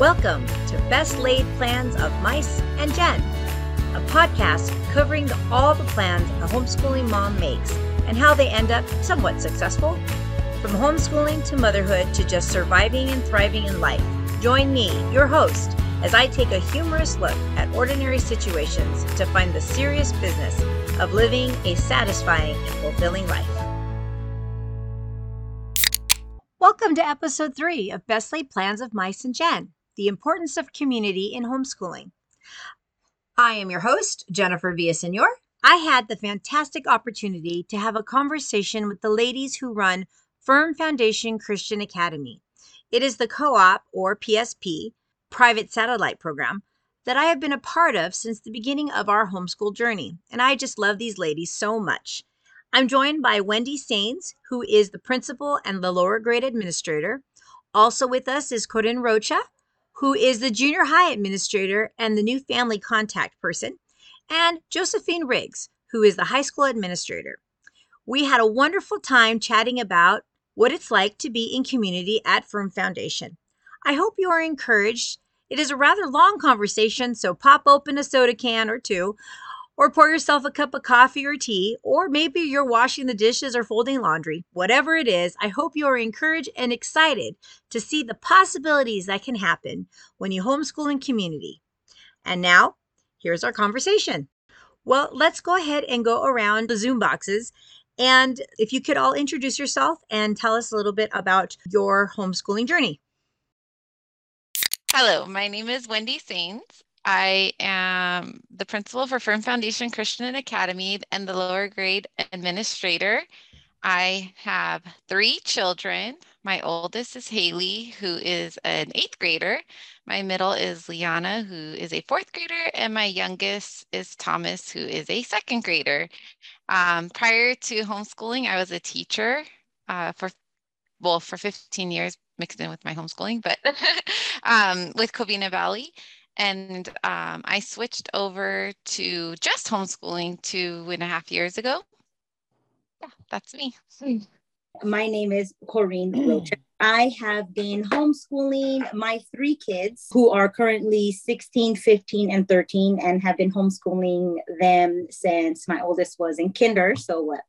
Welcome to Best Laid Plans of Mice and Jen, a podcast covering all the plans a homeschooling mom makes and how they end up somewhat successful. From homeschooling to motherhood to just surviving and thriving in life. Join me, your host, as I take a humorous look at ordinary situations to find the serious business of living a satisfying and fulfilling life. Welcome to episode three of Best Laid Plans of Mice and Jen The Importance of Community in Homeschooling. I am your host, Jennifer Villasenor. I had the fantastic opportunity to have a conversation with the ladies who run Firm Foundation Christian Academy. It is the co op or PSP private satellite program that I have been a part of since the beginning of our homeschool journey. And I just love these ladies so much. I'm joined by Wendy Sains, who is the principal and the lower grade administrator. Also with us is Corinne Rocha, who is the junior high administrator and the new family contact person, and Josephine Riggs, who is the high school administrator. We had a wonderful time chatting about what it's like to be in community at Firm Foundation. I hope you are encouraged. It is a rather long conversation, so pop open a soda can or two, or pour yourself a cup of coffee or tea, or maybe you're washing the dishes or folding laundry. Whatever it is, I hope you are encouraged and excited to see the possibilities that can happen when you homeschool in community. And now, here's our conversation. Well, let's go ahead and go around the Zoom boxes. And if you could all introduce yourself and tell us a little bit about your homeschooling journey. Hello, my name is Wendy Sains. I am the principal for Firm Foundation Christian Academy and the lower grade administrator. I have three children. My oldest is Haley, who is an eighth grader. My middle is Liana, who is a fourth grader. And my youngest is Thomas, who is a second grader. Um, prior to homeschooling, I was a teacher uh, for, well, for 15 years, mixed in with my homeschooling, but um, with Covina Valley. And um, I switched over to just homeschooling two and a half years ago. Yeah, that's me. My name is Corinne Rocha. I have been homeschooling my three kids who are currently 16, 15, and 13, and have been homeschooling them since my oldest was in kinder. So, what,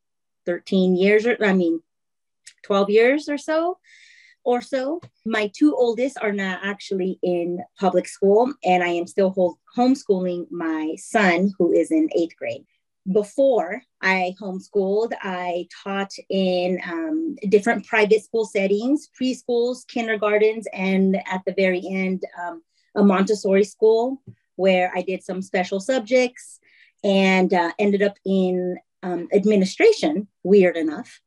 13 years, or I mean, 12 years or so or so. My two oldest are now actually in public school, and I am still homeschooling my son, who is in eighth grade. Before I homeschooled, I taught in um, different private school settings, preschools, kindergartens, and at the very end, um, a Montessori school where I did some special subjects and uh, ended up in um, administration, weird enough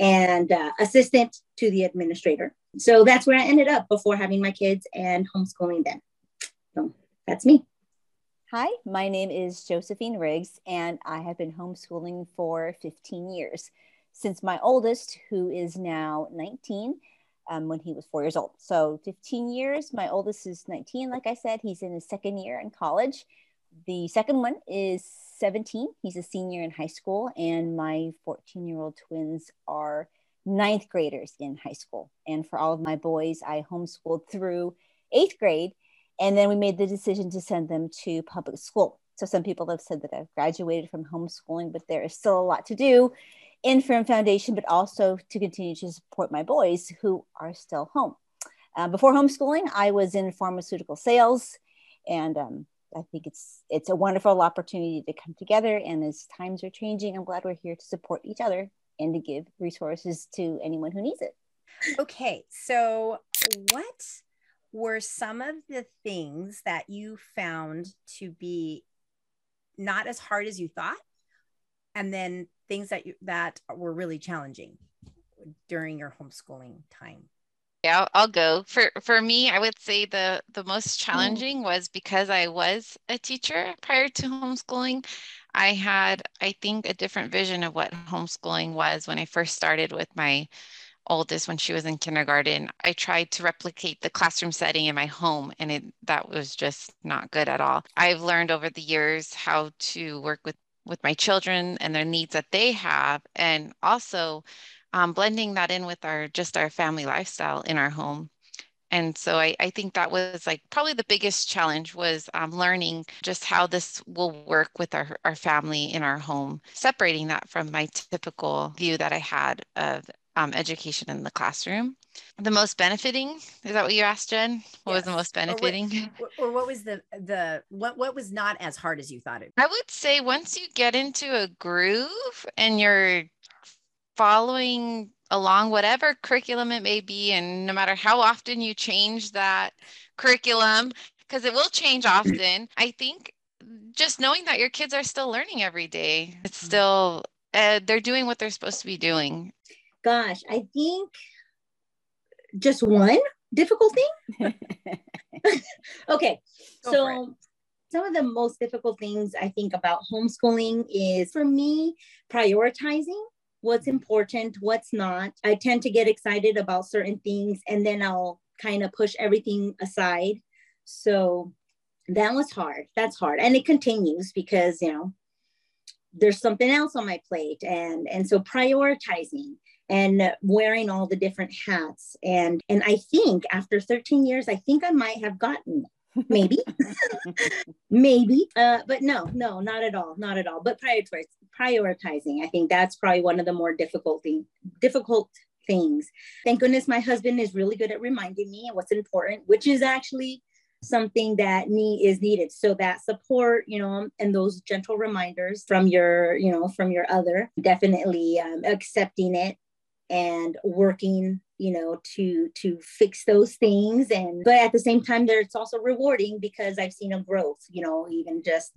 and uh, assistant to the administrator. So that's where I ended up before having my kids and homeschooling them. So that's me. Hi, my name is Josephine Riggs, and I have been homeschooling for 15 years since my oldest, who is now 19, um, when he was four years old. So 15 years. My oldest is 19, like I said, he's in his second year in college. The second one is 17. He's a senior in high school, and my 14 year old twins are ninth graders in high school. And for all of my boys, I homeschooled through eighth grade. And then we made the decision to send them to public school. So some people have said that I've graduated from homeschooling, but there is still a lot to do in Firm Foundation, but also to continue to support my boys who are still home. Uh, before homeschooling, I was in pharmaceutical sales and um, I think it's it's a wonderful opportunity to come together. And as times are changing, I'm glad we're here to support each other and to give resources to anyone who needs it. Okay, so what were some of the things that you found to be not as hard as you thought, and then things that you that were really challenging during your homeschooling time? Yeah, I'll, I'll, go. For for me, I would say the the most mm-hmm. challenging was because I was a teacher prior to homeschooling. I had, I think, a different vision of what homeschooling was when I first started with my oldest when she was in kindergarten. I tried to replicate the classroom setting in my home, and it that was just not good at all. I've learned over the years how to work with with my children and their needs that they have, and also um, blending that in with our just our family lifestyle in our home and so I, I think that was like probably the biggest challenge was um, learning just how this will work with our, our family in our home separating that from my typical view that i had of um, education in the classroom. The most benefiting is that what you asked jen? What yes. was the most benefiting? or what, or what was the the what what was not as hard as you thought it? I would say once you get into a groove and you're following along whatever curriculum it may be and no matter how often you change that curriculum because it will change often i think just knowing that your kids are still learning every day it's mm. still uh, they're doing what they're supposed to be doing. Gosh i think just one difficult thing? Okay Go so some of the most difficult things i think about homeschooling is for me prioritizing what's important, what's not. I tend to get excited about certain things and then I'll kind of push everything aside. So that was hard. That's hard. And it continues because, you know, there's something else on my plate and and so prioritizing and wearing all the different hats and and I think after 13 years I think I might have gotten maybe. Maybe. Uh, but no no not at all not at all. But prioritizing i think that's probably one of the more difficult thing, difficult things. Thank goodness my husband is really good at reminding me what's important which is actually something that me is needed. So that support you know and those gentle reminders from your you know from your other definitely um, accepting it and working you know to to fix those things. And but at the same time there it's also rewarding because i've seen a growth you know even just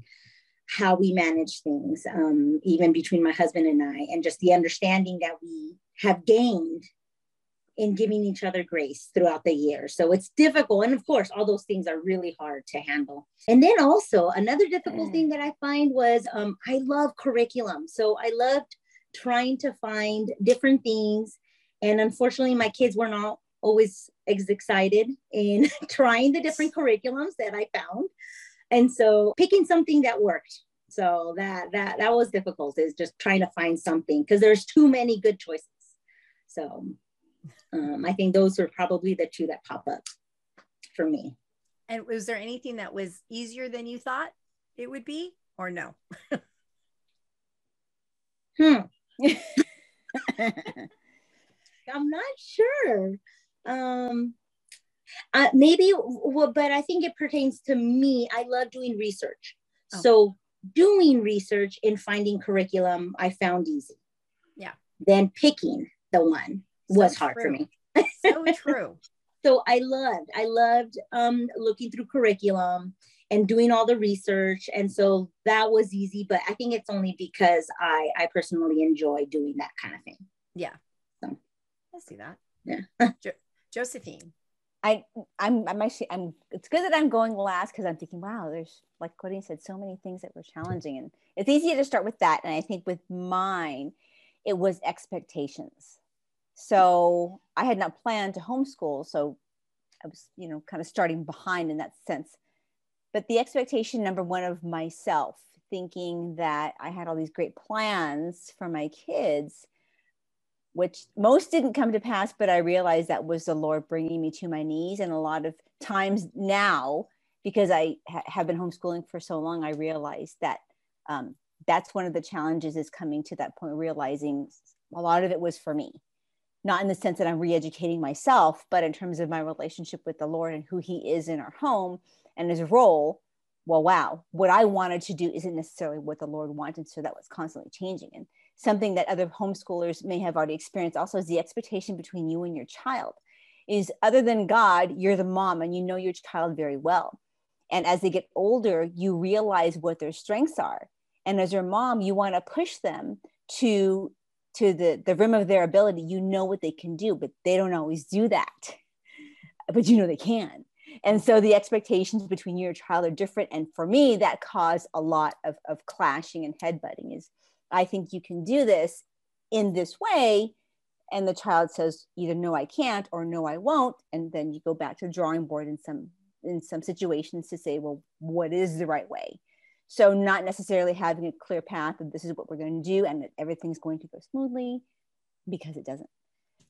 how we manage things um, even between my husband and i and just the understanding that we have gained in giving each other grace throughout the year. So it's difficult and of course all those things are really hard to handle. And then also another difficult thing that i find was um, i love curriculum. So i loved trying to find different things and unfortunately, my kids were not always as excited in trying the different curriculums that I found. And so picking something that worked. So that that that was difficult is just trying to find something because there's too many good choices. So um, I think those were probably the two that pop up for me. And was there anything that was easier than you thought it would be, or no? hmm. I'm not sure. Um, uh, maybe, well, but I think it pertains to me. I love doing research. Oh. So doing research and finding curriculum, I found easy. Yeah. Then picking the one so was hard for me. so true. So I loved, I loved um, looking through curriculum and doing all the research. And so that was easy, but I think it's only because I, I personally enjoy doing that kind of thing. Yeah. I see that. Yeah. jo- Josephine. I I'm I'm actually I'm it's good that I'm going last because I'm thinking, wow, there's like Corinne said, so many things that were challenging. And it's easier to start with that. And I think with mine, it was expectations. So I had not planned to homeschool. So I was, you know, kind of starting behind in that sense. But the expectation number one of myself, thinking that I had all these great plans for my kids which most didn't come to pass, but I realized that was the Lord bringing me to my knees. And a lot of times now, because I ha- have been homeschooling for so long, I realized that um, that's one of the challenges is coming to that point, realizing a lot of it was for me. Not in the sense that I'm re educating myself, but in terms of my relationship with the Lord and who He is in our home and His role. Well, wow, what I wanted to do isn't necessarily what the Lord wanted. So that was constantly changing. And something that other homeschoolers may have already experienced. Also is the expectation between you and your child is other than god you're the mom and you know your child very well. And as they get older you realize what their strengths are. And as your mom you want to push them to to the the rim of their ability. You know what they can do but they don't always do that. But you know they can. And so the expectations between you and your child are different. And for me that caused a lot of, of clashing and headbutting is I think you can do this in this way. And the child says either no, I can't or no, I won't. And then you go back to the drawing board in some in some situations to say, well, what is the right way? So not necessarily having a clear path of this is what we're going to do and that everything's going to go smoothly because it doesn't.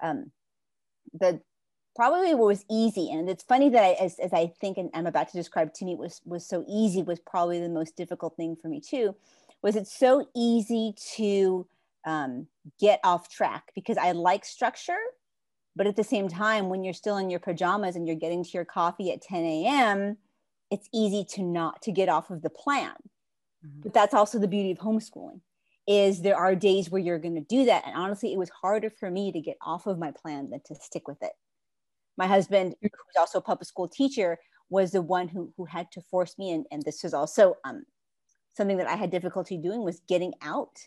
Um, the probably what was easy and it's funny that I, as, as i think and i'm about to describe to me was was so easy was probably the most difficult thing for me too was it's so easy to um, get off track? Because i like structure but at the same time when you're still in your pajamas and you're getting to your coffee at 10 a.m it's easy to not to get off of the plan. Mm-hmm. but that's also the beauty of homeschooling is there are days where you're going to do that. And honestly it was harder for me to get off of my plan than to stick with it. My husband, who's also a public school teacher, was the one who, who had to force me, and, and this was also um, something that I had difficulty doing was getting out.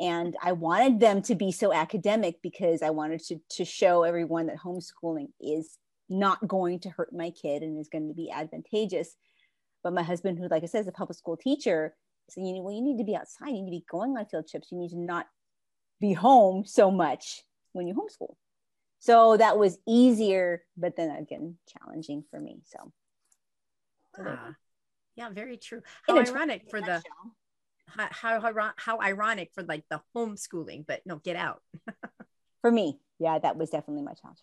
And I wanted them to be so academic because I wanted to, to show everyone that homeschooling is not going to hurt my kid and is going to be advantageous. But my husband, who, like I said, is a public school teacher, said, you know, well, you need to be outside. You need to be going on field trips. You need to not be home so much when you homeschool. So that was easier, but then again, challenging for me. So, ah, yeah, very true. How ironic for the how, how how ironic for like the homeschooling, but no, get out. for me, yeah, that was definitely my challenge.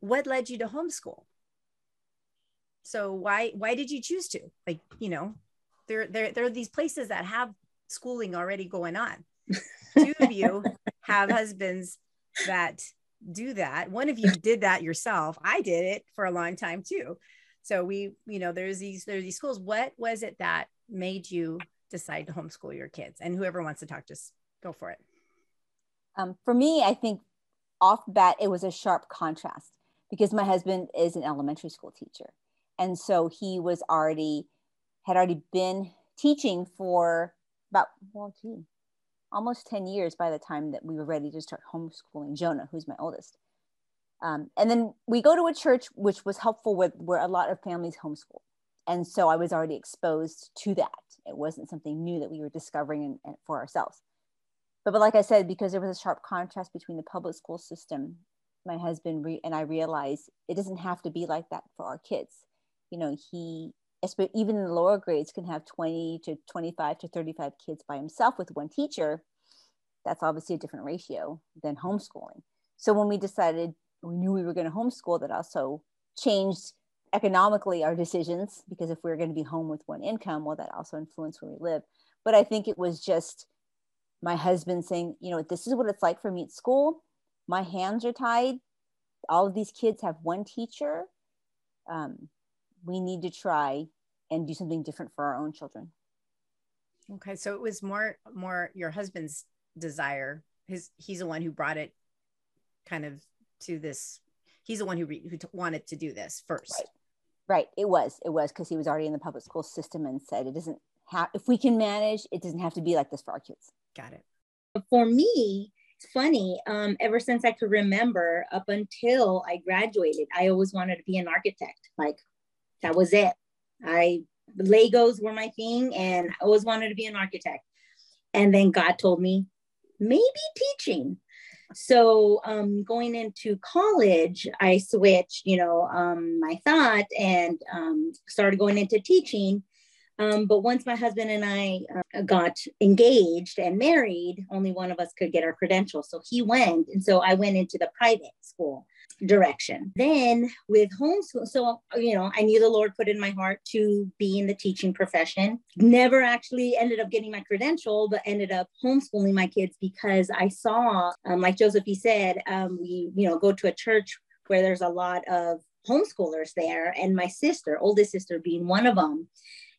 What led you to homeschool? So why why did you choose to? Like, you know, there there there are these places that have schooling already going on. Two of you have husbands that do that. One of you did that yourself. I did it for a long time too. So we, you know, there's these there's these schools. What was it that made you decide to homeschool your kids? And whoever wants to talk, just go for it. Um, for me, I think off bat it was a sharp contrast because my husband is an elementary school teacher, and so he was already had already been teaching for about well, gee, almost 10 years by the time that we were ready to start homeschooling Jonah, who's my oldest. Um, and then we go to a church which was helpful with where a lot of families homeschool. And so I was already exposed to that. It wasn't something new that we were discovering in, in, for ourselves. But, but like I said, because there was a sharp contrast between the public school system, my husband re- and I realized it doesn't have to be like that for our kids. You know, he even in the lower grades can have 20 to 25 to 35 kids by himself with one teacher that's obviously a different ratio than homeschooling so when we decided we knew we were going to homeschool that also changed economically our decisions because if we are going to be home with one income well that also influenced where we live but i think it was just my husband saying you know this is what it's like for me at school. My hands are tied. All of these kids have one teacher. Um, we need to try and do something different for our own children. Okay so it was more more your husband's desire. His he's the one who brought it kind of to this he's the one who, re, who t- wanted to do this first right. right it was it was because he was already in the public school system and said it doesn't have if we can manage it doesn't have to be like this for our kids got it for me it's funny um, ever since i could remember up until i graduated i always wanted to be an architect like that was it I Legos were my thing, and I always wanted to be an architect. And then God told me, maybe teaching. So um, going into college, I switched, you know, um, my thought and um, started going into teaching. Um, but once my husband and I uh, got engaged and married, only one of us could get our credentials. So he went. And so I went into the private school direction. Then with homeschool, so you know, I knew the Lord put in my heart to be in the teaching profession. Never actually ended up getting my credential, but ended up homeschooling my kids because I saw, um, like Josephine said, um, we you know go to a church where there's a lot of homeschoolers there, and my sister, oldest sister, being one of them,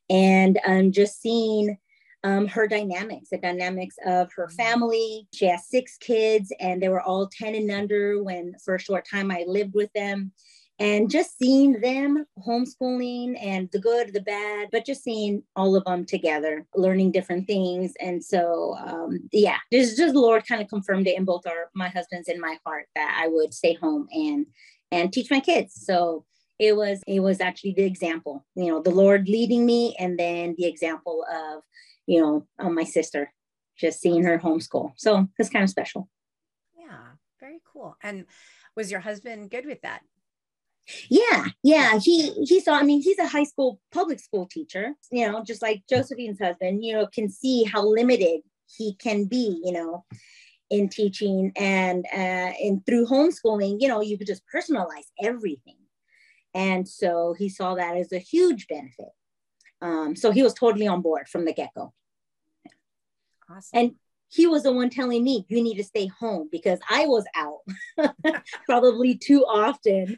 and um, just seeing um, her dynamics, the dynamics of her mm-hmm. family. She has six kids, and they were all 10 and under when, for a short time, I lived with them. And just seeing them homeschooling and the good, the bad, but just seeing all of them together, learning different things. And so, um, yeah, just, just the Lord kind of confirmed it in both our my husband's and my heart that I would stay home and and teach my kids. So it was it was actually the example, you know, the Lord leading me, and then the example of you know, my sister, just seeing her homeschool. So it's kind of special. Yeah, very cool. And was your husband good with that? Yeah, yeah. He he saw. I mean, he's a high school public school teacher. You know, just like Josephine's husband. You know, can see how limited he can be. You know, in teaching and uh, and through homeschooling you know you could just personalize everything and so he saw that as a huge benefit um, so he was totally on board from the get-go. Awesome. and he was the one telling me you need to stay home because i was out probably too often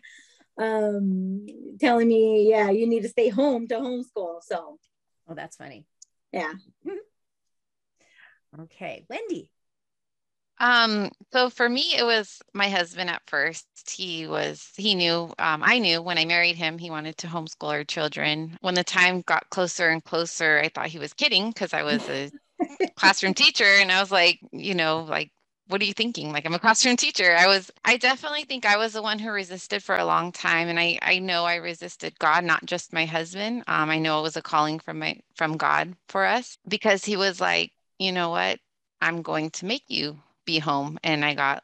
um, telling me yeah you need to stay home to homeschool. So oh that's funny. Yeah. Okay. Wendy um, so for me, it was my husband at first. He was, he knew, um, I knew when I married him, he wanted to homeschool our children. When the time got closer and closer, I thought he was kidding because I was a classroom teacher. And I was like, you know, like, what are you thinking? Like I'm a classroom teacher. I was, I definitely think I was the one who resisted for a long time. And I, I know I resisted God, not just my husband. Um, I know it was a calling from my, from God for us because he was like, you know what? I'm going to make you be home and I got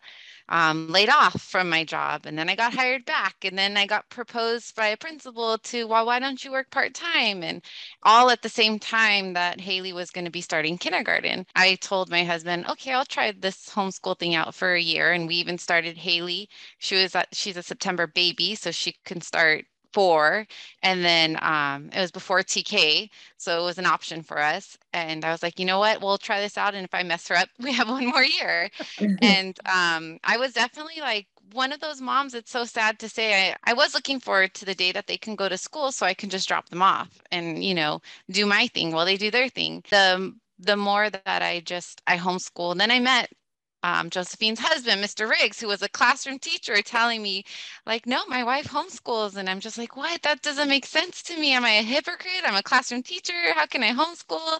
um, laid off from my job and then I got hired back and then I got proposed by a principal to well why don't you work part-time? And all at the same time that Haley was going to be starting kindergarten I told my husband okay I'll try this homeschool thing out for a year and we even started Haley. She was at, she's a September baby so she can start four and then um, it was before tk so it was an option for us and i was like you know what we'll try this out and if i mess her up we have one more year and um, i was definitely like one of those moms it's so sad to say I, I was looking forward to the day that they can go to school so i can just drop them off and you know do my thing while they do their thing the the more that I just I homeschool. And then I met um, Josephine's husband, Mr. Riggs, who was a classroom teacher, telling me, like, no, my wife homeschools. And I'm just like, what? That doesn't make sense to me. Am I a hypocrite? I'm a classroom teacher. How can I homeschool?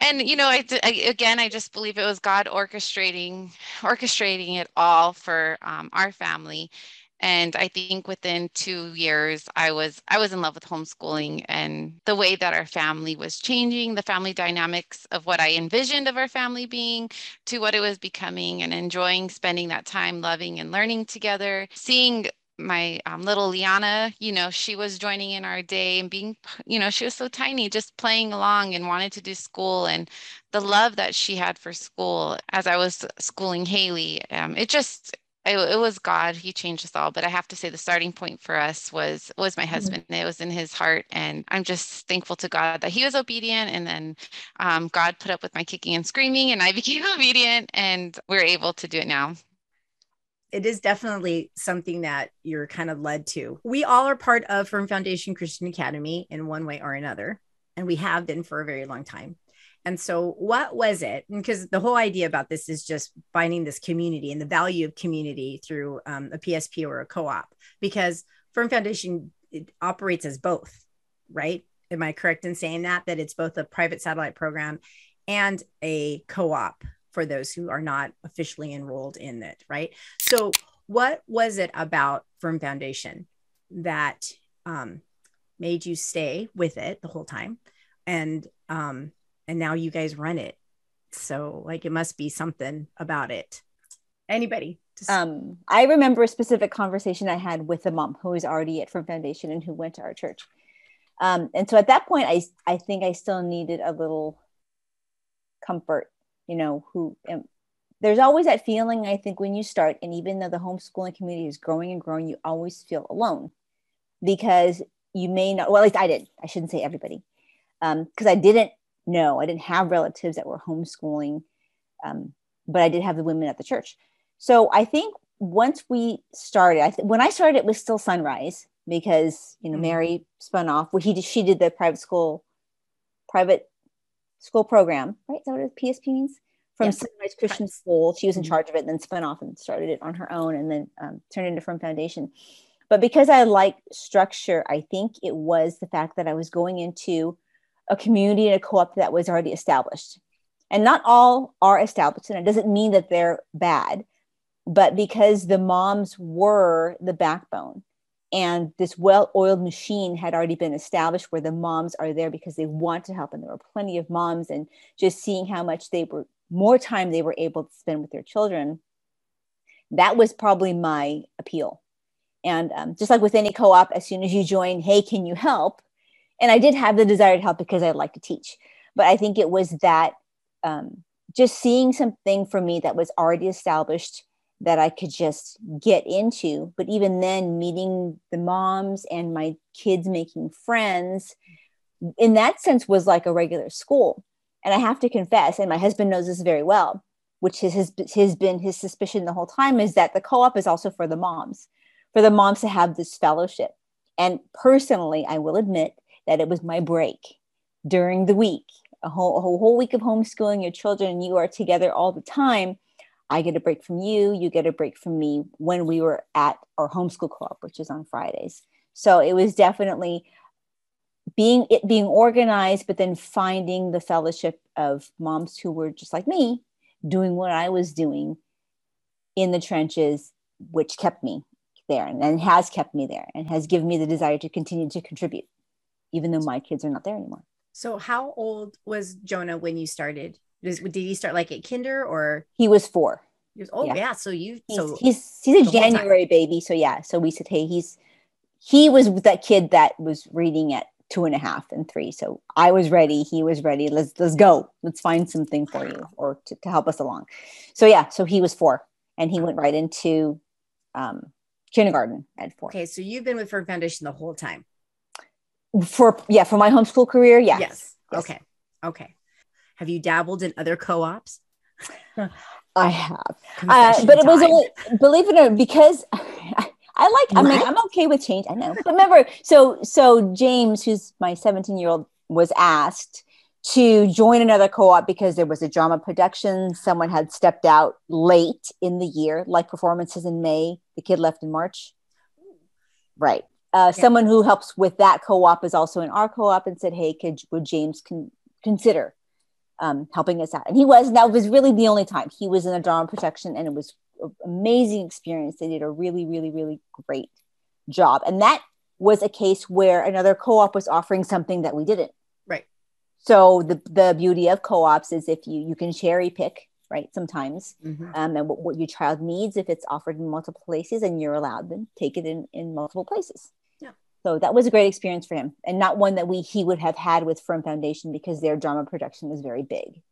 And, you know, I, I again, I just believe it was God orchestrating, orchestrating it all for um, our family and i think within two years i was i was in love with homeschooling and the way that our family was changing the family dynamics of what i envisioned of our family being to what it was becoming and enjoying spending that time loving and learning together seeing my um, little Liana, you know, she was joining in our day and being, you know, she was so tiny, just playing along and wanted to do school and the love that she had for school as I was schooling Haley. Um, it just, it, it, was God. He changed us all. But I have to say, the starting point for us was was my mm-hmm. husband. Mm-hmm. It was in His heart, and I'm just thankful to God that He was obedient, and then um, God put up with my kicking and screaming, and I became obedient, and we're able to do it now. It is definitely something that you're kind of led to. We all are part of Firm Foundation Christian Academy in one way or another, and we have been for a very long time. And so, what was it? Because the whole idea about this is just finding this community and the value of community through um, a PSP or a co op, because Firm Foundation operates as both, right? Am I correct in saying that? That it's both a private satellite program and a co op for those who are not officially enrolled in it, right? So, what was it about Firm Foundation that um, made you stay with it the whole time? And um, and now you guys run it. So like it must be something about it. Anybody? Just... um i remember a specific conversation i had with a mom who was already at firm foundation and who went to our church. Um and so at that point i i think i still needed a little comfort you know who and there's always that feeling i think when you start and even though the homeschooling community is growing and growing you always feel alone because you may not well at least i did i shouldn't say everybody. Because um, i didn't no, I didn't have relatives that were homeschooling, um, but I did have the women at the church. So I think once we started, I th- when I started, it was still Sunrise because you know mm-hmm. Mary spun off. Well, he she did the private school, private school program, right? Is that what PSP means? From yes. Sunrise Christian right. School, she was in mm-hmm. charge of it, and then spun off and started it on her own, and then um, turned into Firm Foundation. But because I like structure, I think it was the fact that I was going into a community and a co-op that was already established. And not all are established and it doesn't mean that they're bad but because the moms were the backbone and this well-oiled machine had already been established where the moms are there because they want to help and there were plenty of moms and just seeing how much they were more time they were able to spend with their children that was probably my appeal. And um, just like with any co-op as soon as you join hey can you help and I did have the desire to help because I like to teach. But I think it was that um, just seeing something for me that was already established that I could just get into. But even then, meeting the moms and my kids making friends in that sense was like a regular school. And I have to confess, and my husband knows this very well, which has, has, has been his suspicion the whole time, is that the co op is also for the moms, for the moms to have this fellowship. And personally, I will admit that it was my break during the week, a whole, a whole week of homeschooling your children, and you are together all the time. I get a break from you, you get a break from me when we were at our homeschool op, which is on Fridays. So it was definitely being it being organized, but then finding the fellowship of moms who were just like me, doing what I was doing in the trenches, which kept me there and, and has kept me there and has given me the desire to continue to contribute, even though my kids are not there anymore. So, how old was Jonah when you started? did he start like at kinder or he was four? He was, oh yeah. yeah. So you he's, so he's he's a January baby. So yeah. So we said, hey, he's he was that kid that was reading at two and a half and three. So I was ready. He was ready. Let's let's go. Let's find something for you or to, to help us along. So yeah, so he was four and he went right into um, kindergarten at four. Okay, so you've been with Firm Foundation the whole time. For yeah, for my homeschool career, yes. Yes. yes. Okay. Okay. Have you dabbled in other co-ops? I have, uh, but it was only believe it or not because I like. I mean, I'm okay with change. I know. But remember, so so James, who's my 17 year old, was asked to join another co-op because there was a drama production. Someone had stepped out late in the year, like performances in May. The kid left in March. Right. Uh, yeah. Someone who helps with that co-op is also in our co-op and said, "Hey, could would James con- consider um, helping us out?" And he was. And that was really the only time he was in a drama protection, and it was amazing experience. They did a really, really, really great job. And that was a case where another co-op was offering something that we didn't. Right. So the the beauty of co-ops is if you you can cherry pick, right? Sometimes, mm-hmm. um, and what, what your child needs, if it's offered in multiple places, and you're allowed to take it in in multiple places. Yeah. So that was a great experience for him, and not one that we he would have had with Firm Foundation because their drama production was very big,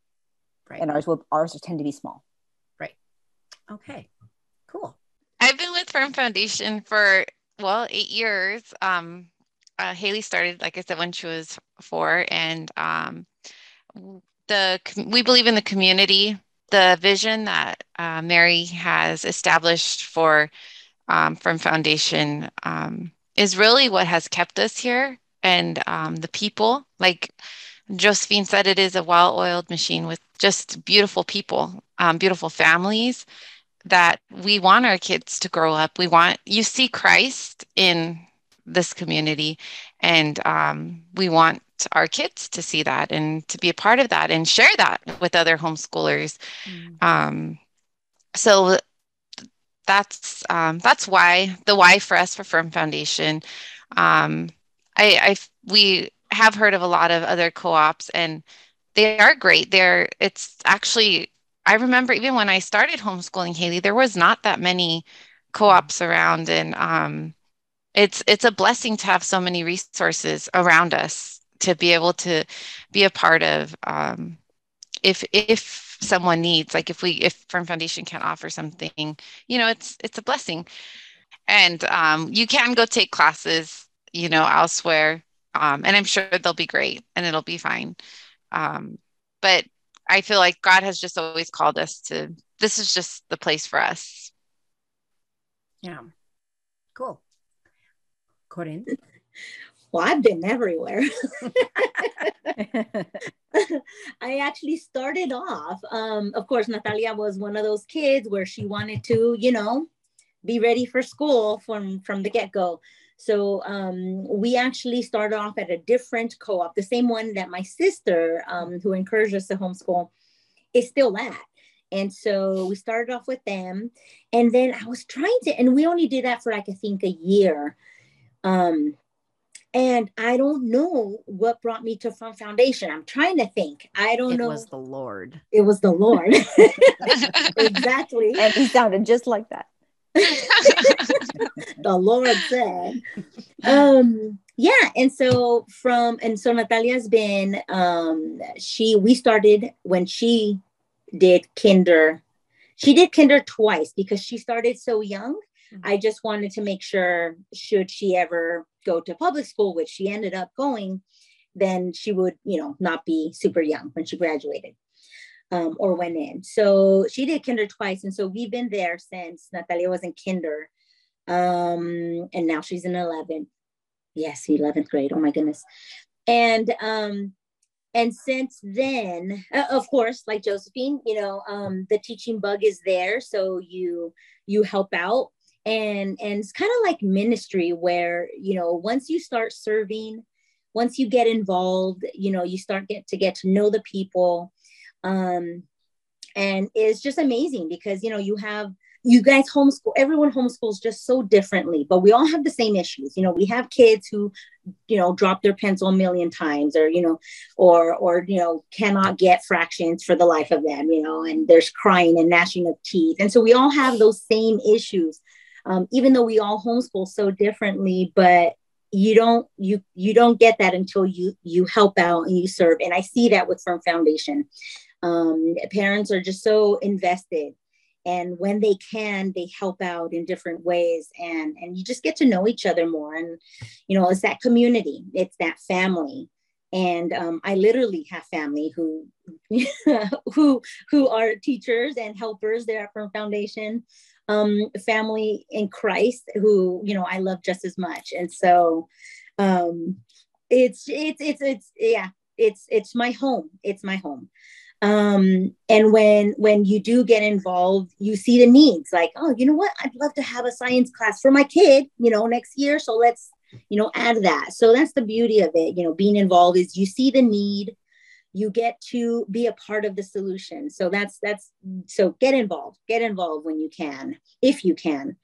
right? And ours will ours tend to be small. Right. Okay, cool. I've been with Firm Foundation for well eight years. Um, uh, Haley started, like I said, when she was four, and um, the we believe in the community. The vision that uh, Mary has established for um, Firm Foundation um, is really what has kept us here, and um, the people. Like Josephine said, it is a well-oiled machine with just beautiful people, um, beautiful families, that we want our kids to grow up. We want you see Christ in this community, and um, we want our kids to see that and to be a part of that and share that with other homeschoolers. Mm. Um, so that's um, that's why the why for us for Firm Foundation. Um, I, I we have heard of a lot of other co-ops and they are great. They're it's actually I remember even when I started homeschooling Haley, there was not that many co-ops around, and um, it's it's a blessing to have so many resources around us to be able to be a part of. Um, if if someone needs, like if we if Firm Foundation can't offer something, you know, it's it's a blessing, and um, you can go take classes, you know, elsewhere, um, and I'm sure they'll be great and it'll be fine. Um, but I feel like God has just always called us to this is just the place for us. Yeah. Cool. Corinne. Well, I've been everywhere. I actually started off. Um, of course, Natalia was one of those kids where she wanted to, you know, be ready for school from from the get go. So um, we actually started off at a different co-op, the same one that my sister, um, who encouraged us to homeschool, is still at. And so we started off with them. And then I was trying to, and we only did that for like, I think a year. Um, and I don't know what brought me to Firm Foundation. I'm trying to think. I don't it know. It was the Lord. It was the Lord. exactly. And he sounded just like that. the Lord said. Um, yeah, and so from and so Natalia's been um she we started when she did kinder. She did kinder twice because she started so young. Mhm. I just wanted to make sure, should she ever go to public school, which she ended up going, then she would, you know, not be super young when she graduated um, or went in. So she did kinder twice. And so we've been there since Natalia was in kinder. Um, and now she's in 11th. Yes, 11th grade. Oh my goodness. And um, and since then, uh, of course, like Josephine, you know, um, the teaching bug is there. So you you help out and and it's kind of like ministry where you know once you start serving once you get involved you know you start get to get to know the people um and it's just amazing because you know you have you guys homeschool everyone homeschools just so differently but we all have the same issues. You know we have kids who you know drop their pencil a million times or you know or or you know cannot get fractions for the life of them you know and there's crying and gnashing of teeth. And so we all have those same issues um, even though we all homeschool so differently but you don't you you don't get that until you you help out and you serve. And i see that with firm foundation. Um, parents are just so invested and when they can they help out in different ways and and you just get to know each other more. And you know it's that community it's that family. And um, i literally have family who who who are teachers and helpers there at firm foundation um, family in christ who you know i love just as much. And so um, it's it's it's it's yeah it's it's my home. It's my home. Um and when when you do get involved you see the needs like oh you know what? I'd love to have a science class for my kid you know next year. So let's you know add that. So that's the beauty of it. You know being involved is you see the need you get to be a part of the solution. So that's that's so get involved get involved when you can if you can.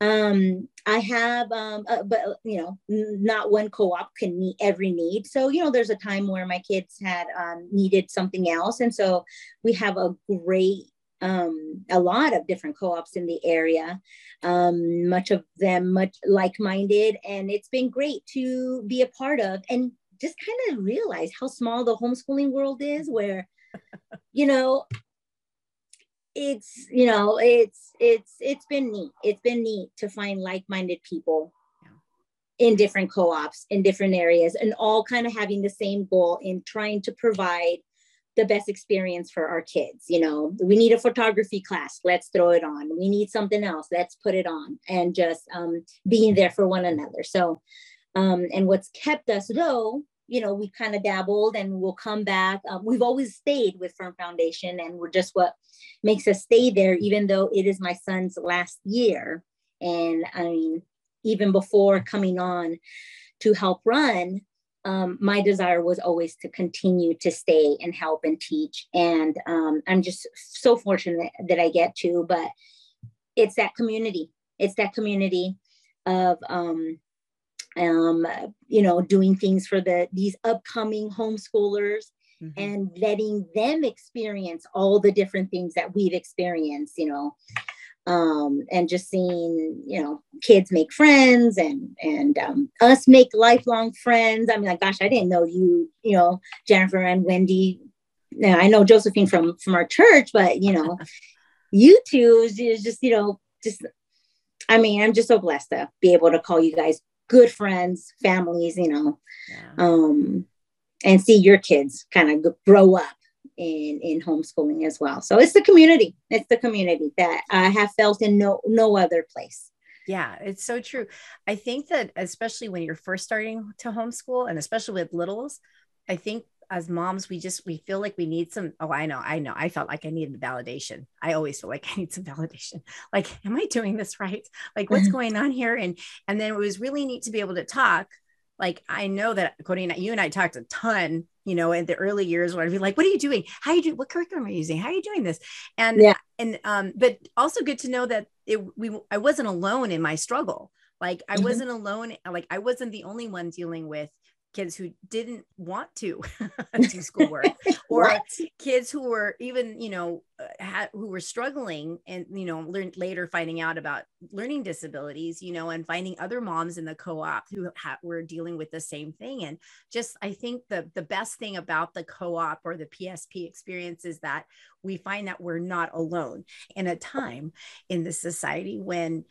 Um i have um uh, but you know not one co-op can meet every need. So you know there's a time where my kids had um, needed something else. And so we have a great um, a lot of different co-ops in the area. Um, much of them much like-minded and it's been great to be a part of and just kind of realize how small the homeschooling world is where you know it's you know it's it's it's been neat. It's been neat to find like-minded people in different co-ops in different areas and all kind of having the same goal in trying to provide the best experience for our kids you know. We need a photography class let's throw it on. We need something else let's put it on and just um, being there for one another. So um, and what's kept us though you know we kind of dabbled and we'll come back. Um, we've always stayed with firm foundation and we're just what makes us stay there even though it is my son's last year. And i mean even before coming on to help run um, my desire was always to continue to stay and help and teach. And um, i'm just so fortunate that i get to but it's that community. It's that community of um, um, you know, doing things for the these upcoming homeschoolers Mhm. and letting them experience all the different things that we've experienced, you know, um, and just seeing, you know, kids make friends and and um, us make lifelong friends. I mean, like, gosh, I didn't know you, you know, Jennifer and Wendy. Now I know Josephine from from our church, but you know, you two is, is just, you know, just. I mean, I'm just so blessed to be able to call you guys good friends, families, you know, Yeah. um, and see your kids kind of grow up in in homeschooling as well. So it's the community. It's the community that I have felt in no no other place. Yeah, it's so true. I think that especially when you're first starting to homeschool and especially with littles, I think as moms we just we feel like we need some oh I know, I know. I felt like I needed validation. I always feel like I need some validation. Like am I doing this right? Like what's Mhm. going on here and and then it was really neat to be able to talk like I know that Cody and you and I talked a ton, you know, in the early years where I'd be like, "What are you doing? How you do? What curriculum are you using? How are you doing this?" And Yeah. and um, but also good to know that it we I wasn't alone in my struggle. Like I Mhm. wasn't alone. Like I wasn't the only one dealing with kids who didn't want to do schoolwork or kids who were even you know uh, had, who were struggling and you know learned later finding out about learning disabilities you know and finding other moms in the co-op who ha- were dealing with the same thing. And just i think the the best thing about the co-op or the psp experience is that we find that we're not alone in a time in the society when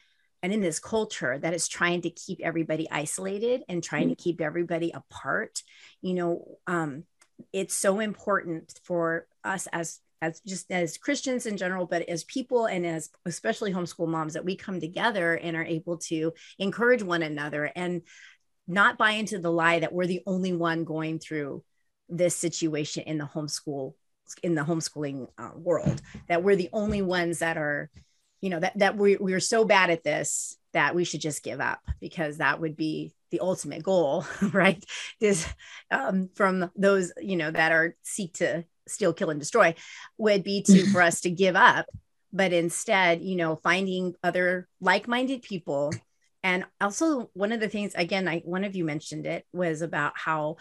and in this culture that is trying to keep everybody isolated and trying to mm-hmm. keep everybody apart you know um, it's so important for us as as just as christians in general but as people and as especially homeschool moms that we come together and are able to encourage one another and not buy into the lie that we're the only one going through this situation in the homeschool in the homeschooling uh, world that we're the only ones that are you know that that we we're so bad at this that we should just give up because that would be the ultimate goal right? Is um, from those you know that are seek to steal kill and destroy would be to for us to give up but instead you know finding other like-minded people. And also one of the things again i one of you mentioned it was about how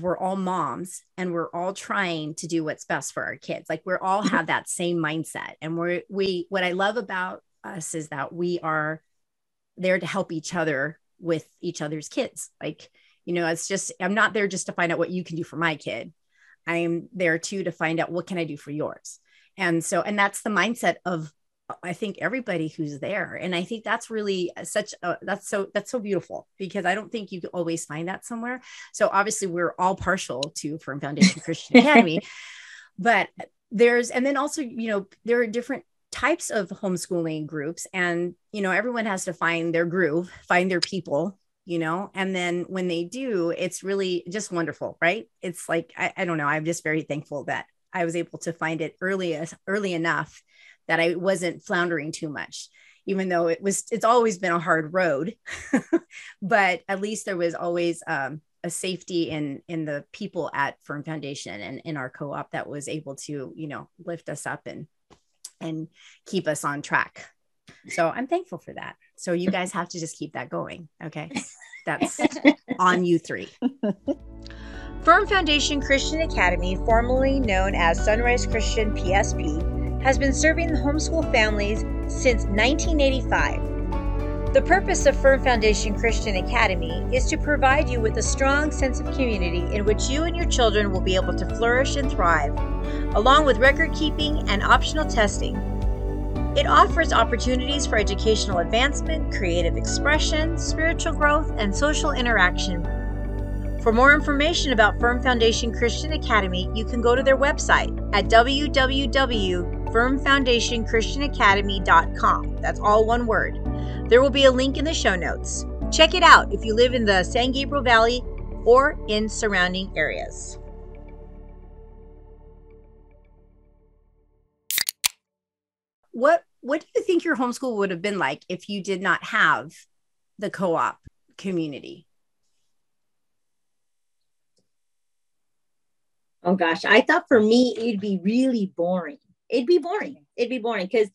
we're all moms and we're all trying to do what's best for our kids. Like we're all have that same mindset. And we're, we, what I love about us is that we are there to help each other with each other's kids. Like, you know, it's just, I'm not there just to find out what you can do for my kid. I'm there too to find out what can I do for yours. And so, and that's the mindset of I think everybody who's there. And I think that's really uh, such a, that's so that's so beautiful because I don't think you can always find that somewhere. So obviously we're all partial to Firm Foundation Christian Academy, but there's and then also, you know, there are different types of homeschooling groups and you know everyone has to find their groove, find their people, you know and then when they do it's really just wonderful right it's like I, I don't know i'm just very thankful that i was able to find it early early enough that I wasn't floundering too much, even though it was, it's always been a hard road, but at least there was always um, a safety in, in the people at Firm Foundation and in our co-op that was able to, you know, lift us up and, and keep us on track. So I'm thankful for that. So you guys have to just keep that going. Okay. That's on you three. Firm Foundation Christian Academy, formerly known as Sunrise Christian PSP, has been serving the homeschool families since 1985. The purpose of Firm Foundation Christian Academy is to provide you with a strong sense of community in which you and your children will be able to flourish and thrive, along with record keeping and optional testing. It offers opportunities for educational advancement, creative expression, spiritual growth, and social interaction. For more information about Firm Foundation Christian Academy, you can go to their website at www firmfoundationchristianacademy.com. That's all one word. There will be a link in the show notes. Check it out if you live in the San Gabriel Valley or in surrounding areas. What what do you think your homeschool would have been like if you did not have the co-op community? Oh gosh, I thought for me it'd be really boring it'd be boring. It'd be boring because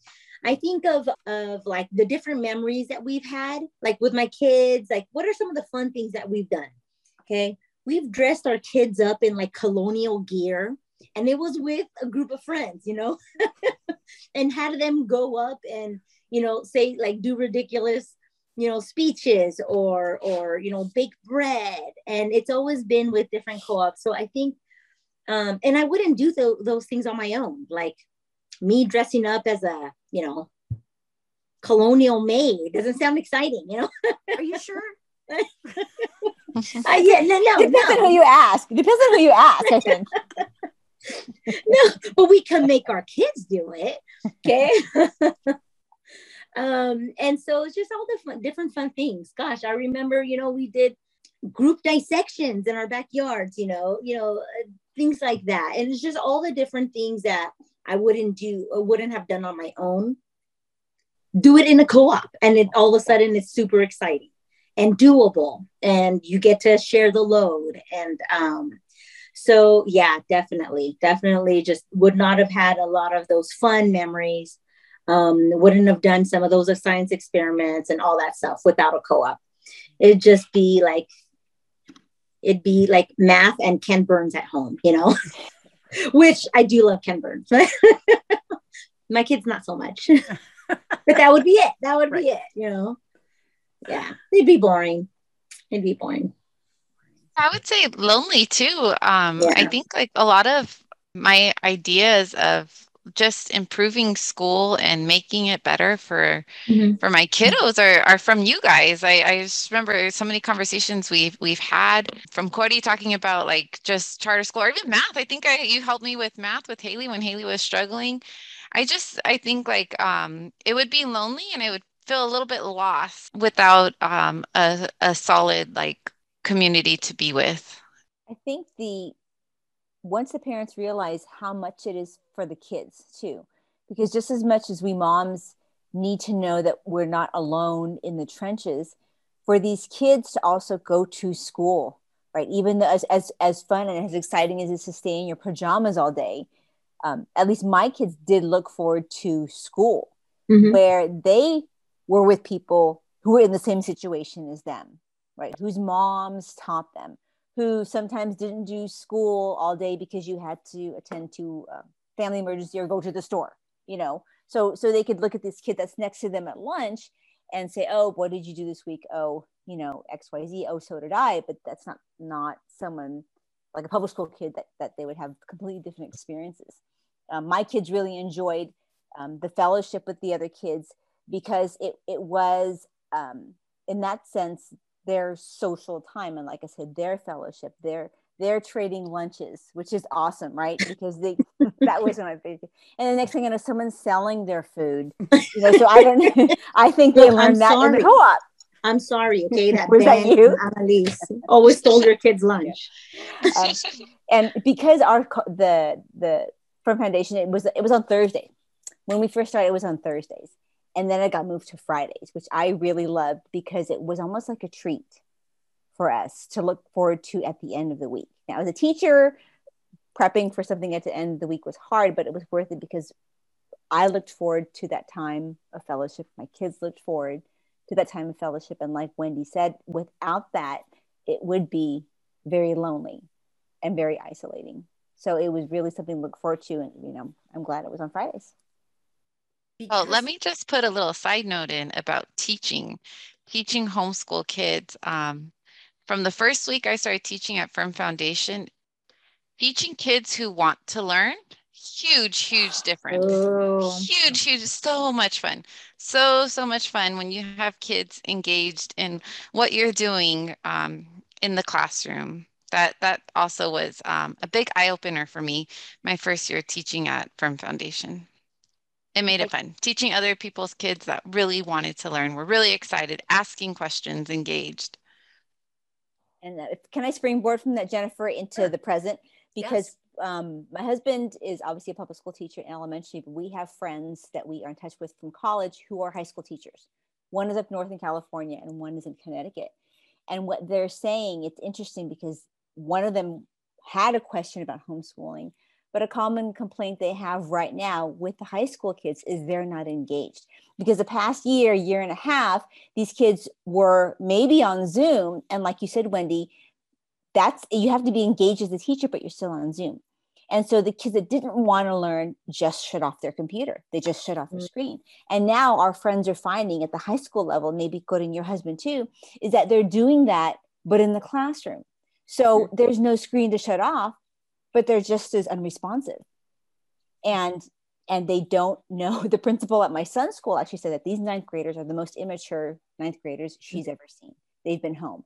I think of of like the different memories that we've had, like with my kids. Like, what are some of the fun things that we've done? Okay, we've dressed our kids up in like colonial gear, and it was with a group of friends, you know, and had them go up and you know say like do ridiculous you know speeches or or you know bake bread and it's always been with different co-ops so i think um and i wouldn't do th- those things on my own like me dressing up as a, you know, colonial maid doesn't sound exciting, you know? Are you sure? uh, yeah, no, no, depends no. on who you ask. Depends on who you ask. I think. no, but we can make our kids do it. Okay. um, and so it's just all the fun, different fun things. Gosh, I remember, you know, we did group dissections in our backyards. You know, you know, uh, things like that, and it's just all the different things that I wouldn't do or wouldn't have done on my own. Do it in a co-op and it all of a sudden it's super exciting and doable and you get to share the load and um so yeah definitely definitely just would not have had a lot of those fun memories um wouldn't have done some of those science experiments and all that stuff without a co-op it'd just be like it'd be like math and Ken Burns at home, you know, which I do love Ken Burns. My kids, not so much. but that would be it. That would right. be it, you know. Yeah, it'd be boring. It'd be boring. I would say lonely too. Um, yeah. I think like a lot of my ideas of just improving school and making it better for mm-hmm. for my kiddos are, are from you guys. I, I just remember so many conversations we've we've had from Cody talking about like just charter school or even math. I think I you helped me with math with Haley when Haley was struggling. I just I think like um it would be lonely and it would feel a little bit lost without um a, a solid like community to be with. I think the once the parents realize how much it is for the kids too, because just as much as we moms need to know that we're not alone in the trenches, for these kids to also go to school, right? Even though as as, as fun and as exciting as it is to stay in your pajamas all day, um, at least my kids did look forward to school, mm-hmm. where they were with people who were in the same situation as them right? Whose moms taught them, who sometimes didn't do school all day because you had to attend to a family emergency or go to the store, you know? So, so they could look at this kid that's next to them at lunch and say, oh, what did you do this week? Oh, you know, X, Y, Z. Oh, so did I. But that's not, not someone like a public school kid that, that they would have completely different experiences. Um, my kids really enjoyed um, the fellowship with the other kids because it, it was um, in that sense their social time and like i said their fellowship their they're trading lunches which is awesome right because they that was my favorite and the next thing i know someone's selling their food you know so i don't i think they learned I'm that sorry. in the co-op I'm sorry, okay? That was that you? Annalise always stole your kids' lunch. Um, and because our the the Firm Foundation, it was it was on Thursday. When we first started, it was on Thursdays and then it got moved to Fridays, which I really loved because it was almost like a treat for us to look forward to at the end of the week. Now, as a teacher, prepping for something at the end of the week was hard, but it was worth it because I looked forward to that time of fellowship. My kids looked forward to that time of fellowship. And like Wendy said, without that, it would be very lonely and very isolating. So it was really something to look forward to. And, you know, I'm glad it was on Fridays. Because- oh, let me just put a little side note in about teaching, teaching homeschool kids. Um, from the first week I started teaching at Firm Foundation, teaching kids who want to learn, huge, huge difference. Oh. Huge, huge, so much fun. So, so much fun when you have kids engaged in what you're doing um, in the classroom. That that also was um, a big eye opener for me my first year teaching at Firm Foundation it made it fun teaching other people's kids that really wanted to learn were really excited asking questions engaged and can i springboard from that jennifer into sure. the present because yes. um, my husband is obviously a public school teacher in elementary but we have friends that we are in touch with from college who are high school teachers one is up north in california and one is in connecticut and what they're saying it's interesting because one of them had a question about homeschooling but a common complaint they have right now with the high school kids is they're not engaged because the past year, year and a half, these kids were maybe on Zoom. And like you said, Wendy, that's you have to be engaged as a teacher, but you're still on Zoom. And so the kids that didn't want to learn just shut off their computer. They just shut off their mm-hmm. screen. And now our friends are finding at the high school level, maybe quoting your husband too, is that they're doing that, but in the classroom. So there's no screen to shut off but they're just as unresponsive. And and they don't know the principal at my son's school actually said that these ninth graders are the most immature ninth graders she's hmm. ever seen. They've been home.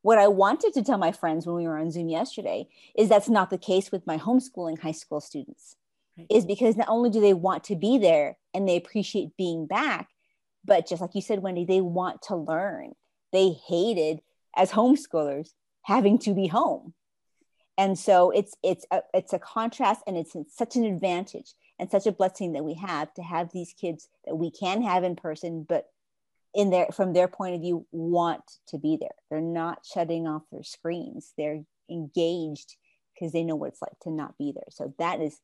What i wanted to tell my friends when we were on zoom yesterday is that's not the case with my homeschooling high school students. Right. is because not only do they want to be there and they appreciate being back but just like you said wendy they want to learn. They hated as homeschoolers having to be home and so it's it's a, it's a contrast and it's such an advantage and such a blessing that we have to have these kids that we can have in person but in their from their point of view want to be there. They're not shutting off their screens. They're engaged because they know what it's like to not be there. So that is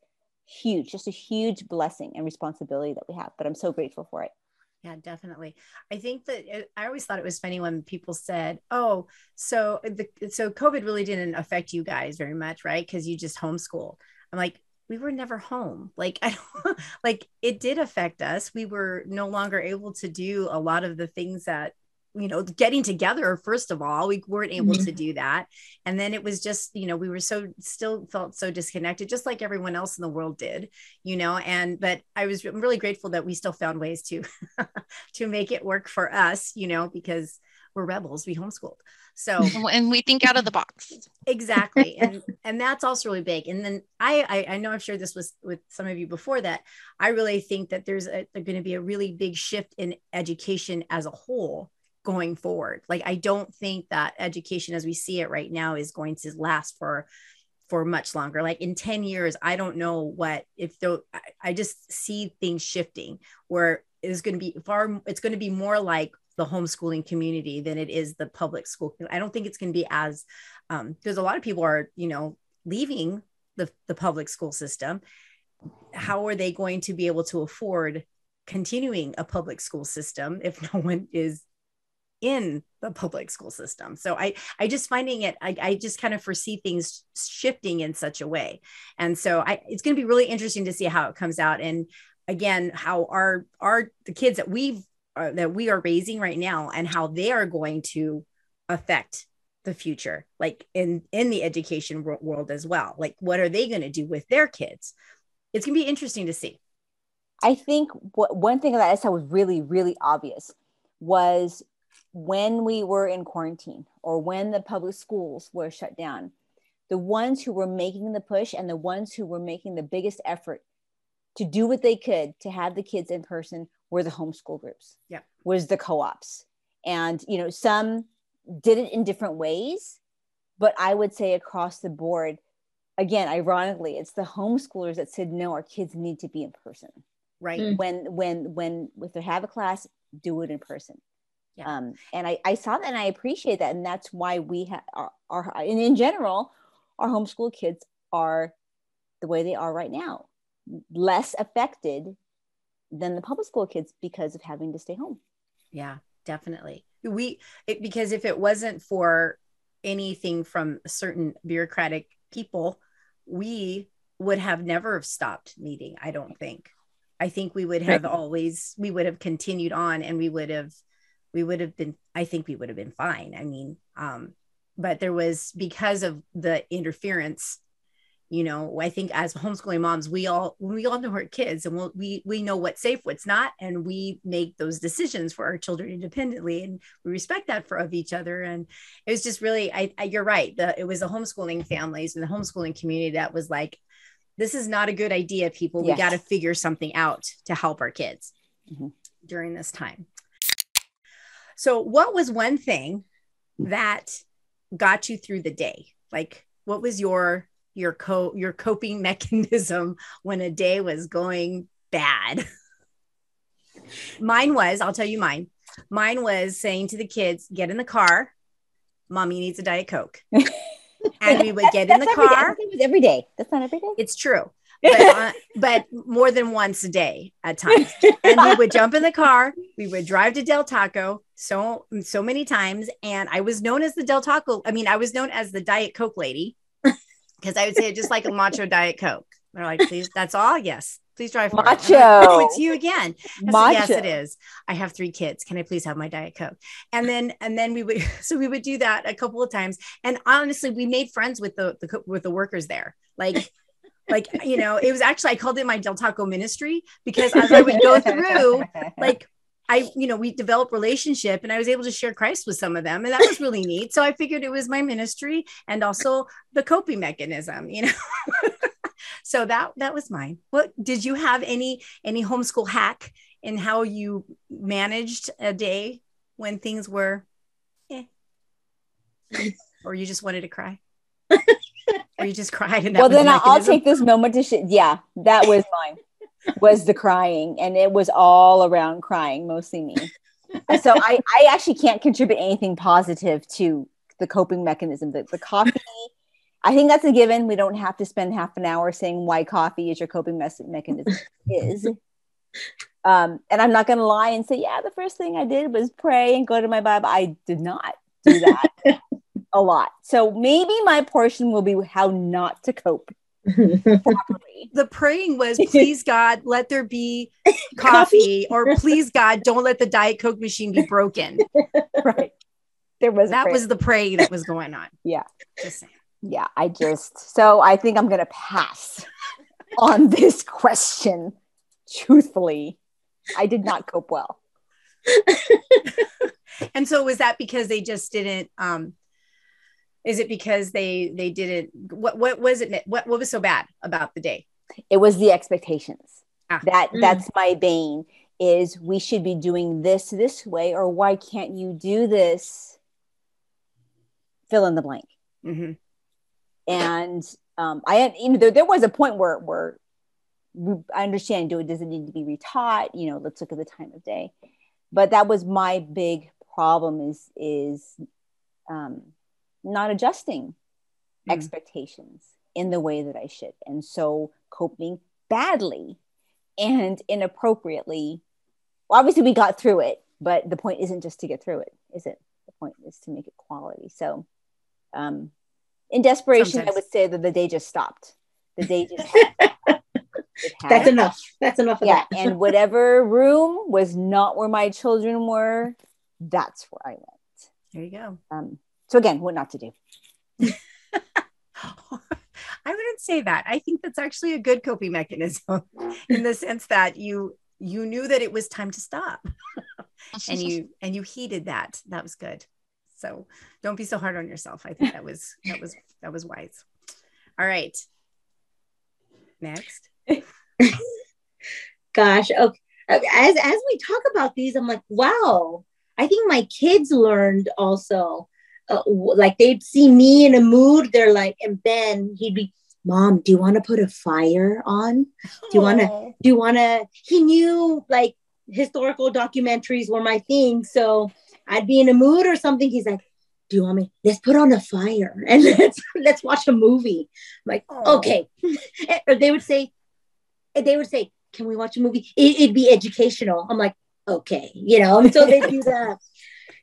huge just a huge blessing and responsibility that we have but i'm so grateful for it Yeah, definitely. I think that it, I always thought it was funny when people said, "Oh, so the so COVID really didn't affect you guys very much, right? Because you just homeschool." I'm like, we were never home. Like I don't like it did affect us. We were no longer able to do a lot of the things that you know getting together first of all we weren't able mm-hmm. to do that. And then it was just you know we were so still felt so disconnected just like everyone else in the world did you know and but i was really grateful that we still found ways to to make it work for us you know because we're rebels we homeschooled. So and we think out of the box. Exactly and and that's also really big. And then I, I i know i've shared this with with some of you before that i really think that there's a, going to be a really big shift in education as a whole going forward. Like I don't think that education as we see it right now is going to last for for much longer. Like in 10 years, I don't know what if though I just see things shifting where it's going to be far it's going to be more like the homeschooling community than it is the public school. I don't think it's going to be as um because a lot of people are, you know, leaving the, the public school system. How are they going to be able to afford continuing a public school system if no one is in the public school system. So I I just finding it I, I just kind of foresee things shifting in such a way. And so I it's going to be really interesting to see how it comes out and again how our our the kids that we've uh, that we are raising right now and how they are going to affect the future like in in the education world as well like what are they going to do with their kids it's going to be interesting to see i think what one thing that i saw was really really obvious was when we were in quarantine or when the public schools were shut down, the ones who were making the push and the ones who were making the biggest effort to do what they could to have the kids in person were the homeschool groups. Yeah. Was the co-ops. And you know, some did it in different ways, but I would say across the board, again, ironically, it's the homeschoolers that said, no, our kids need to be in person. Right. Mm. When when when if they have a class, do it in person. Yeah. Um, and I, I saw that and I appreciate that. And that's why we have our, our, and in general, our homeschool kids are the way they are right now, less affected than the public school kids because of having to stay home. Yeah, definitely. We, it, because if it wasn't for anything from certain bureaucratic people, we would have never have stopped meeting. I don't think. I think we would have always, we would have continued on and we would have we would have been i think we would have been fine. I mean um but there was because of the interference you know i think as homeschooling moms we all we all know our kids and we'll, we we know what's safe what's not and we make those decisions for our children independently and we respect that for of each other. And it was just really i, I you're right. The, it was the homeschooling families and the homeschooling community that was like this is not a good idea people. Yes. we got to figure something out to help our kids mm-hmm. during this time so, what was one thing that got you through the day? Like, what was your your co your coping mechanism when a day was going bad? mine was, I'll tell you mine. Mine was saying to the kids, "Get in the car. Mommy needs a diet coke." and we would get in the car. Day. every day. That's not every day. It's true but, uh, but more than once a day at times. And we would jump in the car. We would drive to Del Taco so so many times, and I was known as the Del Taco. I mean, I was known as the Diet Coke lady because I would say just like a macho Diet Coke. They're like, please, that's all. Yes, please drive macho. Like, oh, it's you again. Macho. Yes, it is. I have three kids. Can I please have my diet coke? And then and then we would so we would do that a couple of times. And honestly, we made friends with the, the with the workers there. Like like you know it was actually i called it my del taco ministry because as i would go through like I, you know, we developed relationship and I was able to share Christ with some of them. And that was really neat. So I figured it was my ministry and also the coping mechanism, you know. so that that was mine. What did you have any any homeschool hack in how you managed a day when things were eh, or you just wanted to cry? or you just cried and well then i'll take this moment to sh- yeah that was mine was the crying and it was all around crying mostly me. So i i actually can't contribute anything positive to the coping mechanism. The, the coffee i think that's a given. We don't have to spend half an hour saying why coffee is your coping me- mechanism. Is. Um, and I'm not going to lie and say, yeah, the first thing I did was pray and go to my Bible. I did not do that a lot. So maybe my portion will be how not to cope properly. The praying was, please God, let there be coffee, or please God, don't let the Diet Coke machine be broken. right. There was That was the praying that was going on. Yeah. Just saying. yeah, I just so I think I'm gonna pass on this question. Truthfully, I did not cope well. And so was that because they just didn't um is it because they they didn't what what was it what what was so bad about the day? It was the expectations. Ah. That Mm. that's my bane is we should be doing this this way or why can't you do this? Fill in the blank. Mhm. and um, I had, you know, there, there was a point where where we- I understand, do it does it need to be retaught? You know, let's look at the time of day. But that was my big problem is is um, not adjusting Mm. expectations in the way that I should, and so coping badly and inappropriately. Well, obviously, we got through it, but the point isn't just to get through it, is it? The point is to make it quality. So, um, in desperation, Sometimes. I would say that the day just stopped. The day just. That's enough. That's enough of yeah, that. and whatever room was not where my children were, that's where I went. There you go. Um, so again, what not to do. I wouldn't say that. I think that's actually a good coping mechanism in the sense that you you knew that it was time to stop and you and you heeded that. That was good. So don't be so hard on yourself. I think that was that was that was wise. All right. Next. Gosh, okay. As as we talk about these, I'm like, wow. I think my kids learned also. Uh, like they'd see me in a mood, they're like, and Ben, he'd be, Mom, do you want to put a fire on? Do you wanna- Oh, do you want to he knew like historical documentaries were my thing so i'd be in a mood or something he's like do you want me let's put on a fire and let's let's watch a movie. I'm like Oh. okay. Or they would say they would say can we watch a movie? It, it'd be educational. I'm like okay you know? So they do that.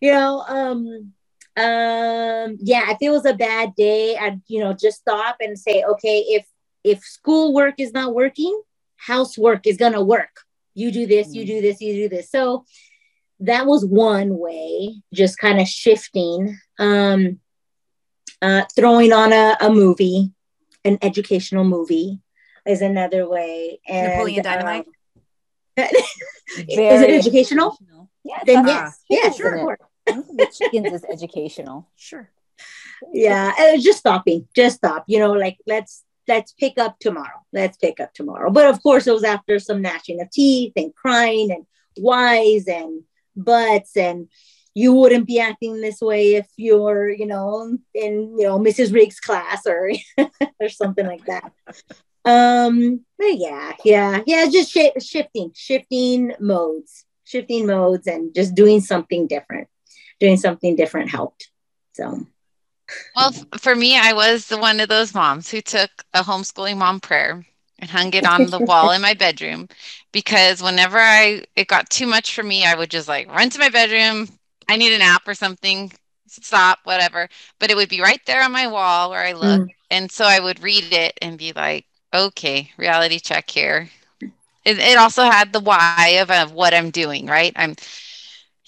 You know um um yeah if it was a bad day i'd you know just stop and say okay if if schoolwork is not working housework is going to work. You do this, you do this, you do this. So that was one way, just kind of shifting, um, uh, throwing on a, a movie, an educational movie is another way. And Napoleon Dynamite? um, is it educational? Yeah, Then that's- yes, yeah, sure, isn't of it? course. I think the chickens is educational. Sure. yeah uh, just stopping just stop you know like let's let's pick up tomorrow let's pick up tomorrow but of course it was after some gnashing of teeth and crying and whys and buts and you wouldn't be acting this way if you're you know in you know mrs riggs class or or something like that um but yeah yeah yeah just shi shifting shifting modes shifting modes and just doing something different doing something different helped so Well, for me, I was the one of those moms who took a homeschooling mom prayer and hung it on the wall in my bedroom because whenever I it got too much for me, I would just like run to my bedroom. I need a nap or something. Stop, whatever. But it would be right there on my wall where I look. Mm. And so I would read it and be like, okay, reality check here. It, it also had the why of, of what I'm doing, right? I'm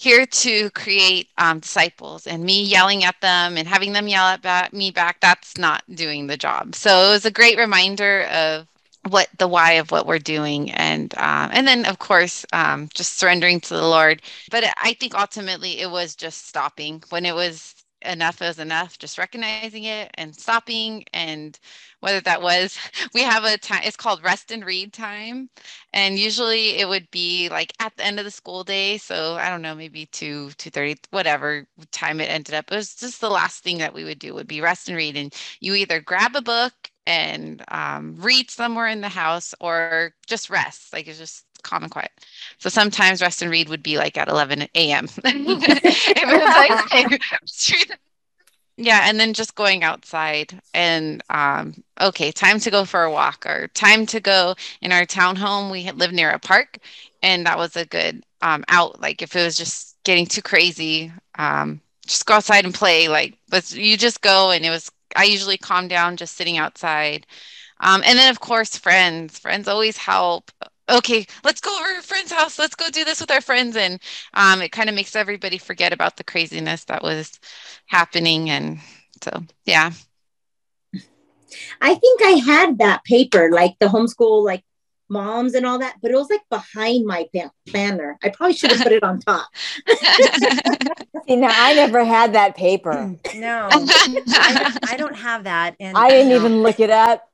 here to create um, disciples and me yelling at them and having them yell at ba- me back that's not doing the job. So it was a great reminder of what the why of what we're doing and um, and then of course um, just surrendering to the lord. But i think ultimately it was just stopping when it was enough is enough just recognizing it and stopping and whether that was we have a time it's called rest and read time and usually it would be like at the end of the school day so i don't know maybe 2 2.30 whatever time it ended up it was just the last thing that we would do would be rest and read and you either grab a book and um, read somewhere in the house or just rest like it's just calm and quiet so sometimes rest and read would be like at 11 a.m it was like Yeah, and then just going outside and um, okay, time to go for a walk or time to go in our townhome. We live near a park, and that was a good um, out. Like if it was just getting too crazy, um, just go outside and play. Like, but you just go, and it was. I usually calm down just sitting outside, um, and then of course friends. Friends always help. Okay, let's go over to a friend's house. Let's go do this with our friends, and um, it kind of makes everybody forget about the craziness that was happening, and so yeah. I think I had that paper, like the homeschool, like moms and all that, but it was like behind my planner. I probably should have put it on top. See, now I never had that paper. No, I, don't, I don't have that, and I didn't even look it up.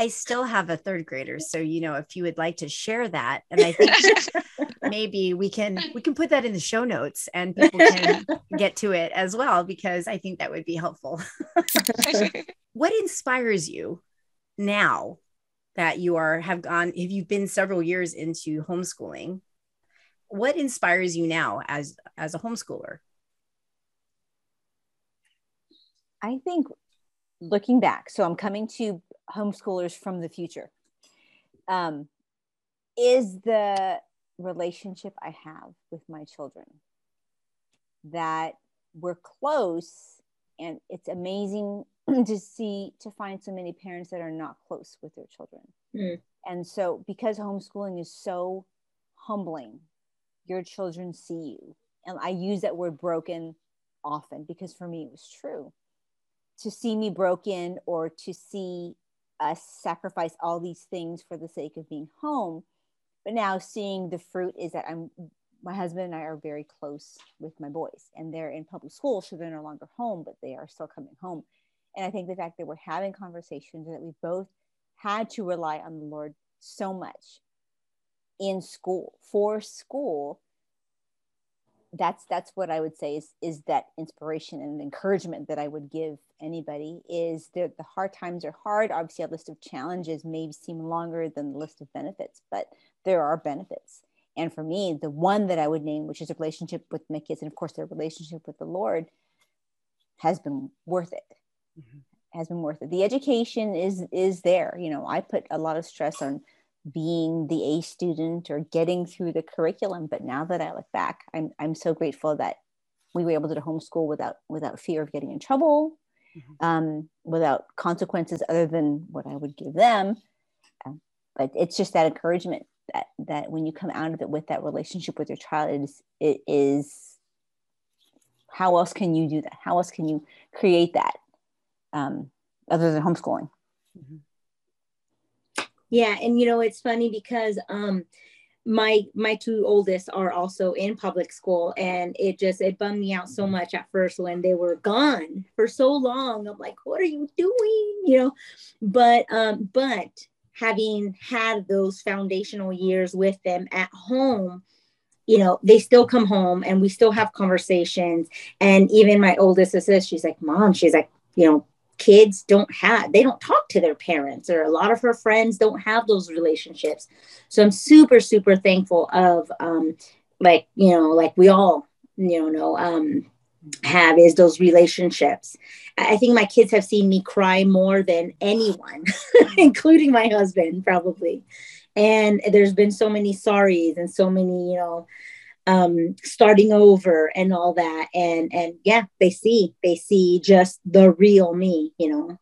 I still have a third grader, so you know if you would like to share that, and I think maybe we can we can put that in the show notes and people can get to it as well because I think that would be helpful. what inspires you now that you are have gone if you've been several years into homeschooling? What inspires you now as as a homeschooler? I think looking back, so I'm coming to homeschoolers from the future. Um, is the relationship I have with my children that we're close, and it's amazing to see to find so many parents that are not close with their children. Mm. And so, because homeschooling is so humbling, your children see you, and I use that word broken often because for me it was true to see me broken or to see us sacrifice all these things for the sake of being home. But now seeing the fruit is that i'm my husband and i are very close with my boys and they're in public school so they're no longer home but they are still coming home. And i think the fact that we're having conversations that we both had to rely on the lord so much in school for school that's that's what I would say is is that inspiration and encouragement that I would give anybody is that the hard times are hard. Obviously, a list of challenges may seem longer than the list of benefits, but there are benefits. And for me, the one that I would name, which is a relationship with my kids, and of course their relationship with the Lord, has been worth it. Mm-hmm. Has been worth it. The education is is there. You know, I put a lot of stress on being the A student or getting through the curriculum. But now that I look back, I'm, I'm so grateful that we were able to homeschool without without fear of getting in trouble, mm-hmm. um, without consequences other than what I would give them. Um, but it's just that encouragement that that when you come out of it with that relationship with your child, it is it is how else can you do that? How else can you create that um, other than homeschooling? Yeah, and you know it's funny because um my my two oldest are also in public school and it just it bummed me out so much at first when they were gone for so long. I'm like, what are you doing? You know, but um but having had those foundational years with them at home, you know, they still come home and we still have conversations. And even my oldest says, she's like, Mom, she's like, you know, kids don't have they don't talk to their parents or a lot of her friends don't have those relationships. So i'm super super thankful of um like you know like we all you know um have is those relationships. I think my kids have seen me cry more than anyone including my husband probably. And there's been so many sorries and so many you know um, starting over and all that. And and yeah, they see they see just the real me, you know,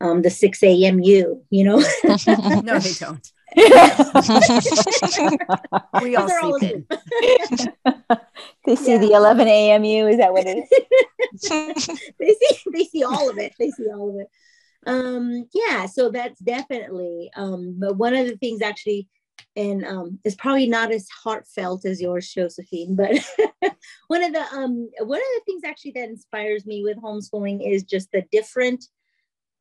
um, the six a.m. you, you know. no, they don't. we all sleep in. they see yeah. the 11 a.m. you. Is that what it is? they see they see all of it. They see all of it. Um, yeah, so that's definitely. Um, but one of the things actually and um, it's probably not as heartfelt as yours, Josephine. But one of the um, one of the things actually that inspires me with homeschooling is just the different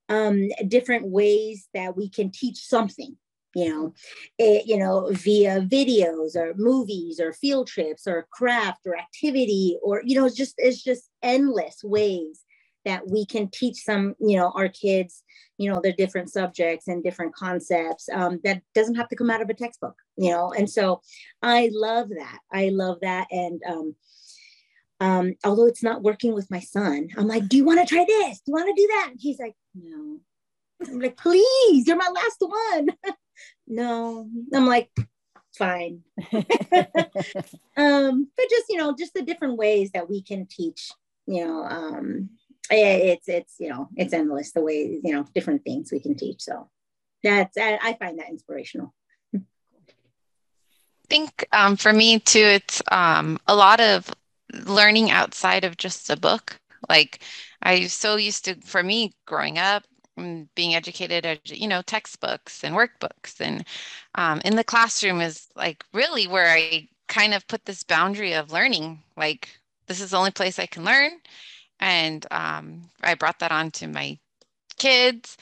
um, different ways that we can teach something. You know, it, you know, via videos or movies or field trips or craft or activity or you know, it's just it's just endless ways that we can teach some, you know, our kids, you know, their different subjects and different concepts um, that doesn't have to come out of a textbook, you know. And so I love that. I love that. And um, um, although it's not working with my son. I'm like, do you want to try this? Do you want to do that? And he's like, no. I'm like, please, you're my last one. no. I'm like, fine. um, but just, you know, just the different ways that we can teach, you know, um, it's, it's, you know, it's endless the way, you know, different things we can teach. So that's, I, I find that inspirational. I think um, for me too, it's um, a lot of learning outside of just a book. Like I so used to, for me growing up, being educated at you know textbooks and workbooks and um, in the classroom is like really where i kind of put this boundary of learning like this is the only place i can learn and um, i brought that on to my kids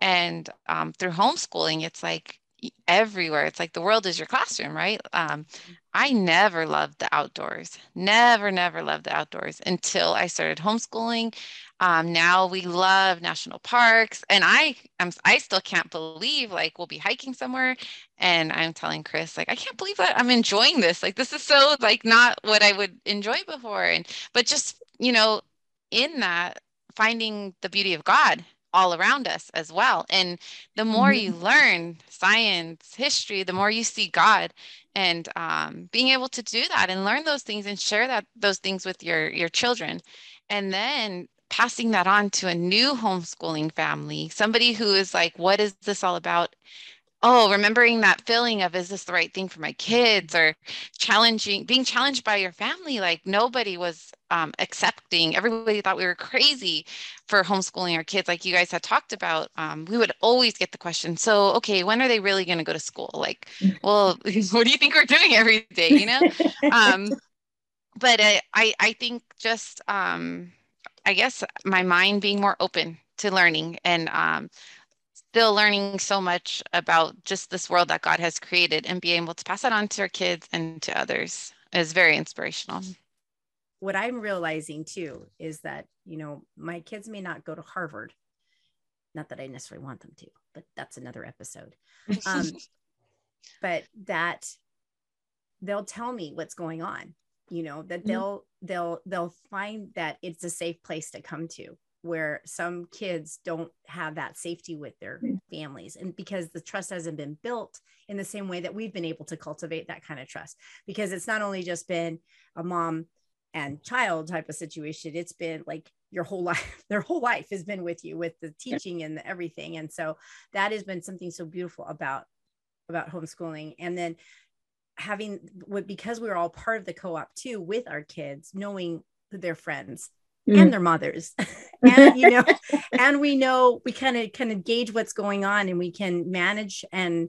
and um, through homeschooling it's like everywhere. It's like the world is your classroom, right? Um, I never loved the outdoors. Never, never loved the outdoors until I started homeschooling. Um, now we love national parks, and I am I still can't believe like we'll be hiking somewhere, and I'm telling Chris like I can't believe that I'm enjoying this. Like this is so like not what I would enjoy before, and but just you know in that finding the beauty of God all around us as well. And the more mm-hmm. you learn science, history, the more you see God. And um, being able to do that and learn those things and share that those things with your your children, and then passing that on to a new homeschooling family, somebody who is like, "What is this all about?" Oh, remembering that feeling of is this the right thing for my kids or challenging, being challenged by your family. Like nobody was um, accepting, everybody thought we were crazy for homeschooling our kids. Like you guys had talked about, um, we would always get the question, so, okay, when are they really going to go to school? Like, well, what do you think we're doing every day, you know? um, but I, I, I think just, um, I guess my mind being more open to learning and um, still learning so much about just this world that God has created and being able to pass that on to our kids and to others is very inspirational. What I'm realizing too is that, you know, my kids may not go to Harvard. Not that I necessarily want them to, but that's another episode. Um, but that they'll tell me what's going on, you know, that mm-hmm. they'll, mm-hmm. they'll, they'll find that it's a safe place to come to where some kids don't have that safety with their families and because the trust hasn't been built in the same way that we've been able to cultivate that kind of trust. Because it's not only just been a mom and child type of situation it's been like your whole life their whole life has been with you with the teaching and the everything. And so that has been something so beautiful about about homeschooling. And then having because we were all part of the co-op too with our kids knowing their friends mm. and their mothers and you know and we know we kind of kind of gauge what's going on and we can manage and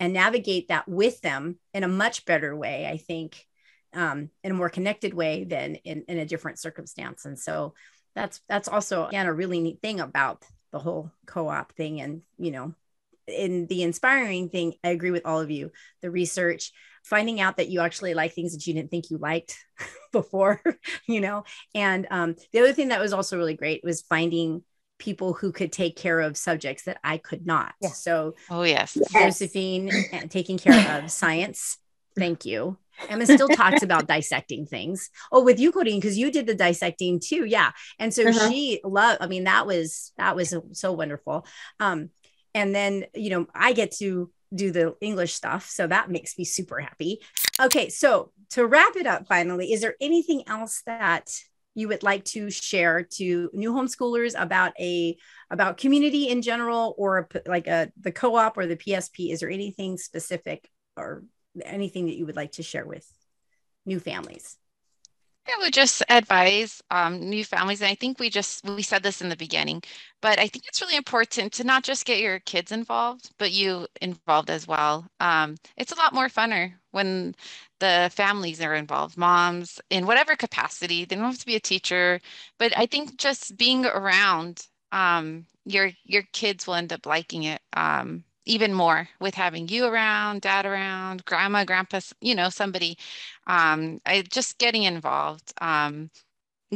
and navigate that with them in a much better way i think um, in a more connected way than in, in a different circumstance and so that's that's also again a really neat thing about the whole co-op thing and you know in the inspiring thing i agree with all of you the research finding out that you actually like things that you didn't think you liked before, you know. And um, the other thing that was also really great was finding people who could take care of subjects that I could not. Yeah. So, oh yes, Josephine taking care of science. Thank you. Emma still talks about dissecting things. Oh, with you, Corinne, because you did the dissecting too. Yeah. And so uh-huh. she loved, I mean, that was, that was so wonderful. Um, and then, you know, I get to do the English stuff. So that makes me super happy. Okay. So to wrap it up, finally, is there anything else that you would like to share to new homeschoolers about a about community in general or like a the co-op or the PSP? Is there anything specific or anything that you would like to share with new families? I would just advise um, new families, and I think we just we said this in the beginning, but I think it's really important to not just get your kids involved, but you involved as well. Um, it's a lot more funner when the families are involved, moms in whatever capacity. They don't have to be a teacher, but I think just being around um, your your kids will end up liking it. Um, even more with having you around, dad around, grandma, grandpa, you know, somebody. Um, I just getting involved, um,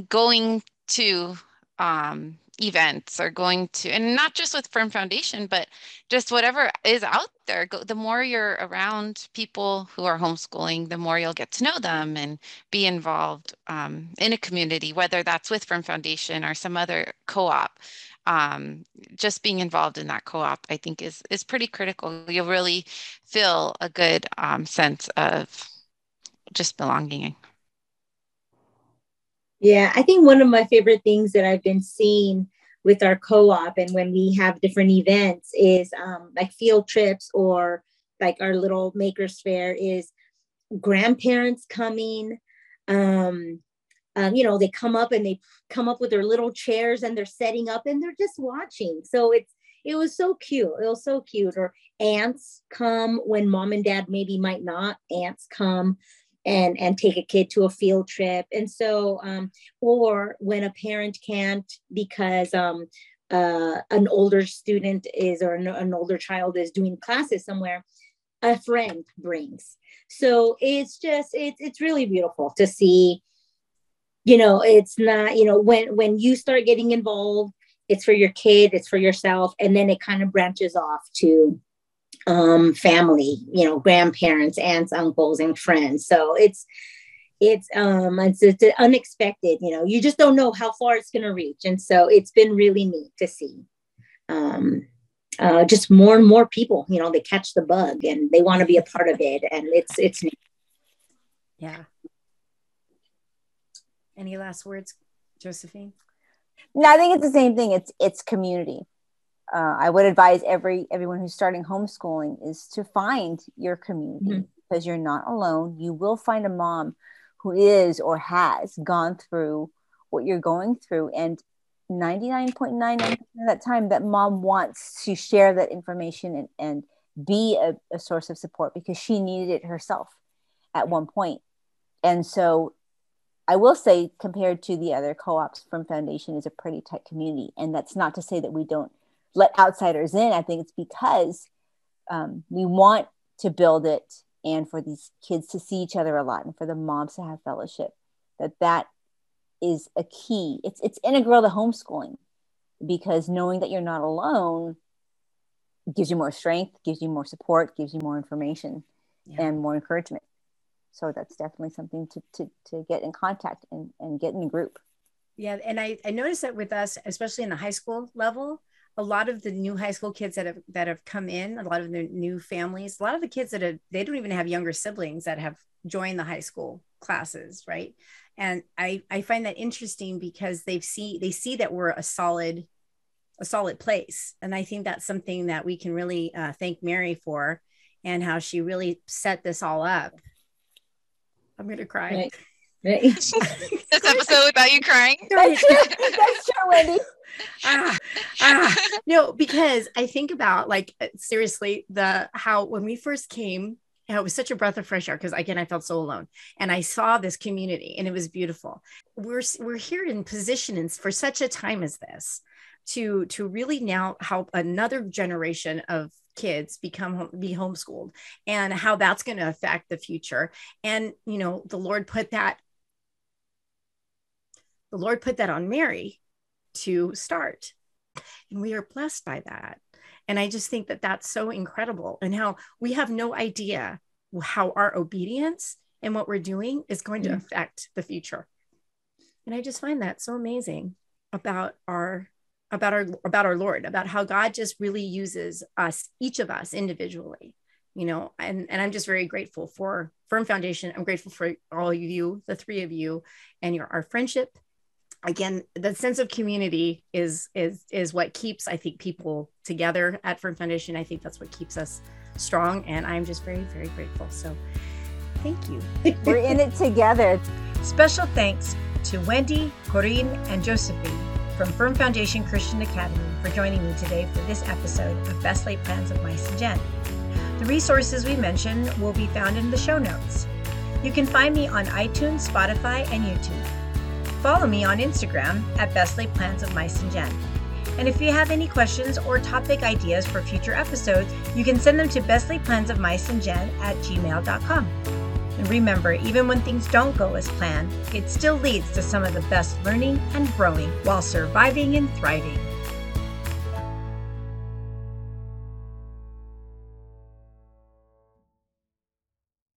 going to um, events or going to and not just with firm foundation but just whatever is out there go, the more you're around people who are homeschooling the more you'll get to know them and be involved um, in a community whether that's with firm foundation or some other co-op um, just being involved in that co-op i think is is pretty critical. You'll really feel a good um, sense of just belonging. Yeah i think one of my favorite things that i've been seeing with our co-op and when we have different events is um, like field trips or like our little makers fair is grandparents coming um, um, you know, they come up and they come up with their little chairs and they're setting up and they're just watching. So it's it was so cute. It was so cute. Or aunts come when mom and dad maybe might not. Aunts come and and take a kid to a field trip. And so, um, or when a parent can't because um, uh, an older student is or an, an older child is doing classes somewhere, a friend brings. So it's just it's it's really beautiful to see you know it's not you know when when you start getting involved it's for your kid it's for yourself and then it kind of branches off to um family you know grandparents aunts uncles and friends. So it's it's um it's, it's unexpected you know you just don't know how far it's going to reach. And so it's been really neat to see um uh, just more and more people you know they catch the bug and they want to be a part of it and it's it's neat. yeah any last words, Josephine? No, I think it's the same thing. It's it's community. Uh, I would advise every everyone who's starting homeschooling is to find your community mm-hmm. because you're not alone. You will find a mom who is or has gone through what you're going through, and 99.99% of that time, that mom wants to share that information and, and be a, a source of support because she needed it herself at one point. And so I will say, compared to the other co ops Firm Foundation, is a pretty tight community. And that's not to say that we don't let outsiders in. I think it's because um, we want to build it and for these kids to see each other a lot and for the moms to have fellowship. That that is a key. It's it's integral to homeschooling because knowing that you're not alone gives you more strength, gives you more support, gives you more information yeah. and more encouragement so that's definitely something to to, to get in contact and, and get in a group. Yeah and I, I noticed that with us especially in the high school level a lot of the new high school kids that have that have come in a lot of the new families a lot of the kids that have they don't even have younger siblings that have joined the high school classes right? And i i find that interesting because they see they see that we're a solid a solid place. And i think that's something that we can really uh, thank mary for and how she really set this all up I'm gonna cry. Right. Right. this episode without you crying. That's true. That's true, Wendy. ah, ah. No, because I think about like uh, seriously the how when we first came, it was such a breath of fresh air because again I felt so alone, and I saw this community and it was beautiful. We're we're here in positions for such a time as this to to really now help another generation of kids become be homeschooled and how that's going to affect the future. And you know the lord put that the lord put that on mary to start. And we are blessed by that. And i just think that that's so incredible and how we have no idea how our obedience and what we're doing is going to affect the future. And i just find that so amazing about our about our about our lord about how god just really uses us each of us individually you know and and i'm just very grateful for firm foundation. I'm grateful for all of you the three of you and your our friendship. Again the sense of community is is is what keeps i think people together at firm foundation. I think that's what keeps us strong and i'm just very very grateful. So thank you. We're in it together. Special thanks to wendy corinne and josephine from Firm Foundation Christian Academy for joining me today for this episode of Best Laid Plans of Mice and. The resources we mentioned will be found in the show notes. You can find me on iTunes, Spotify, and YouTube. Follow me on Instagram at Best Laid Plans of Mice and. And if you have any questions or topic ideas for future episodes, you can send them to bestlaidplansofmiceandjen at gmail.com. And remember, even when things don't go as planned, it still leads to some of the best learning and growing while surviving and thriving.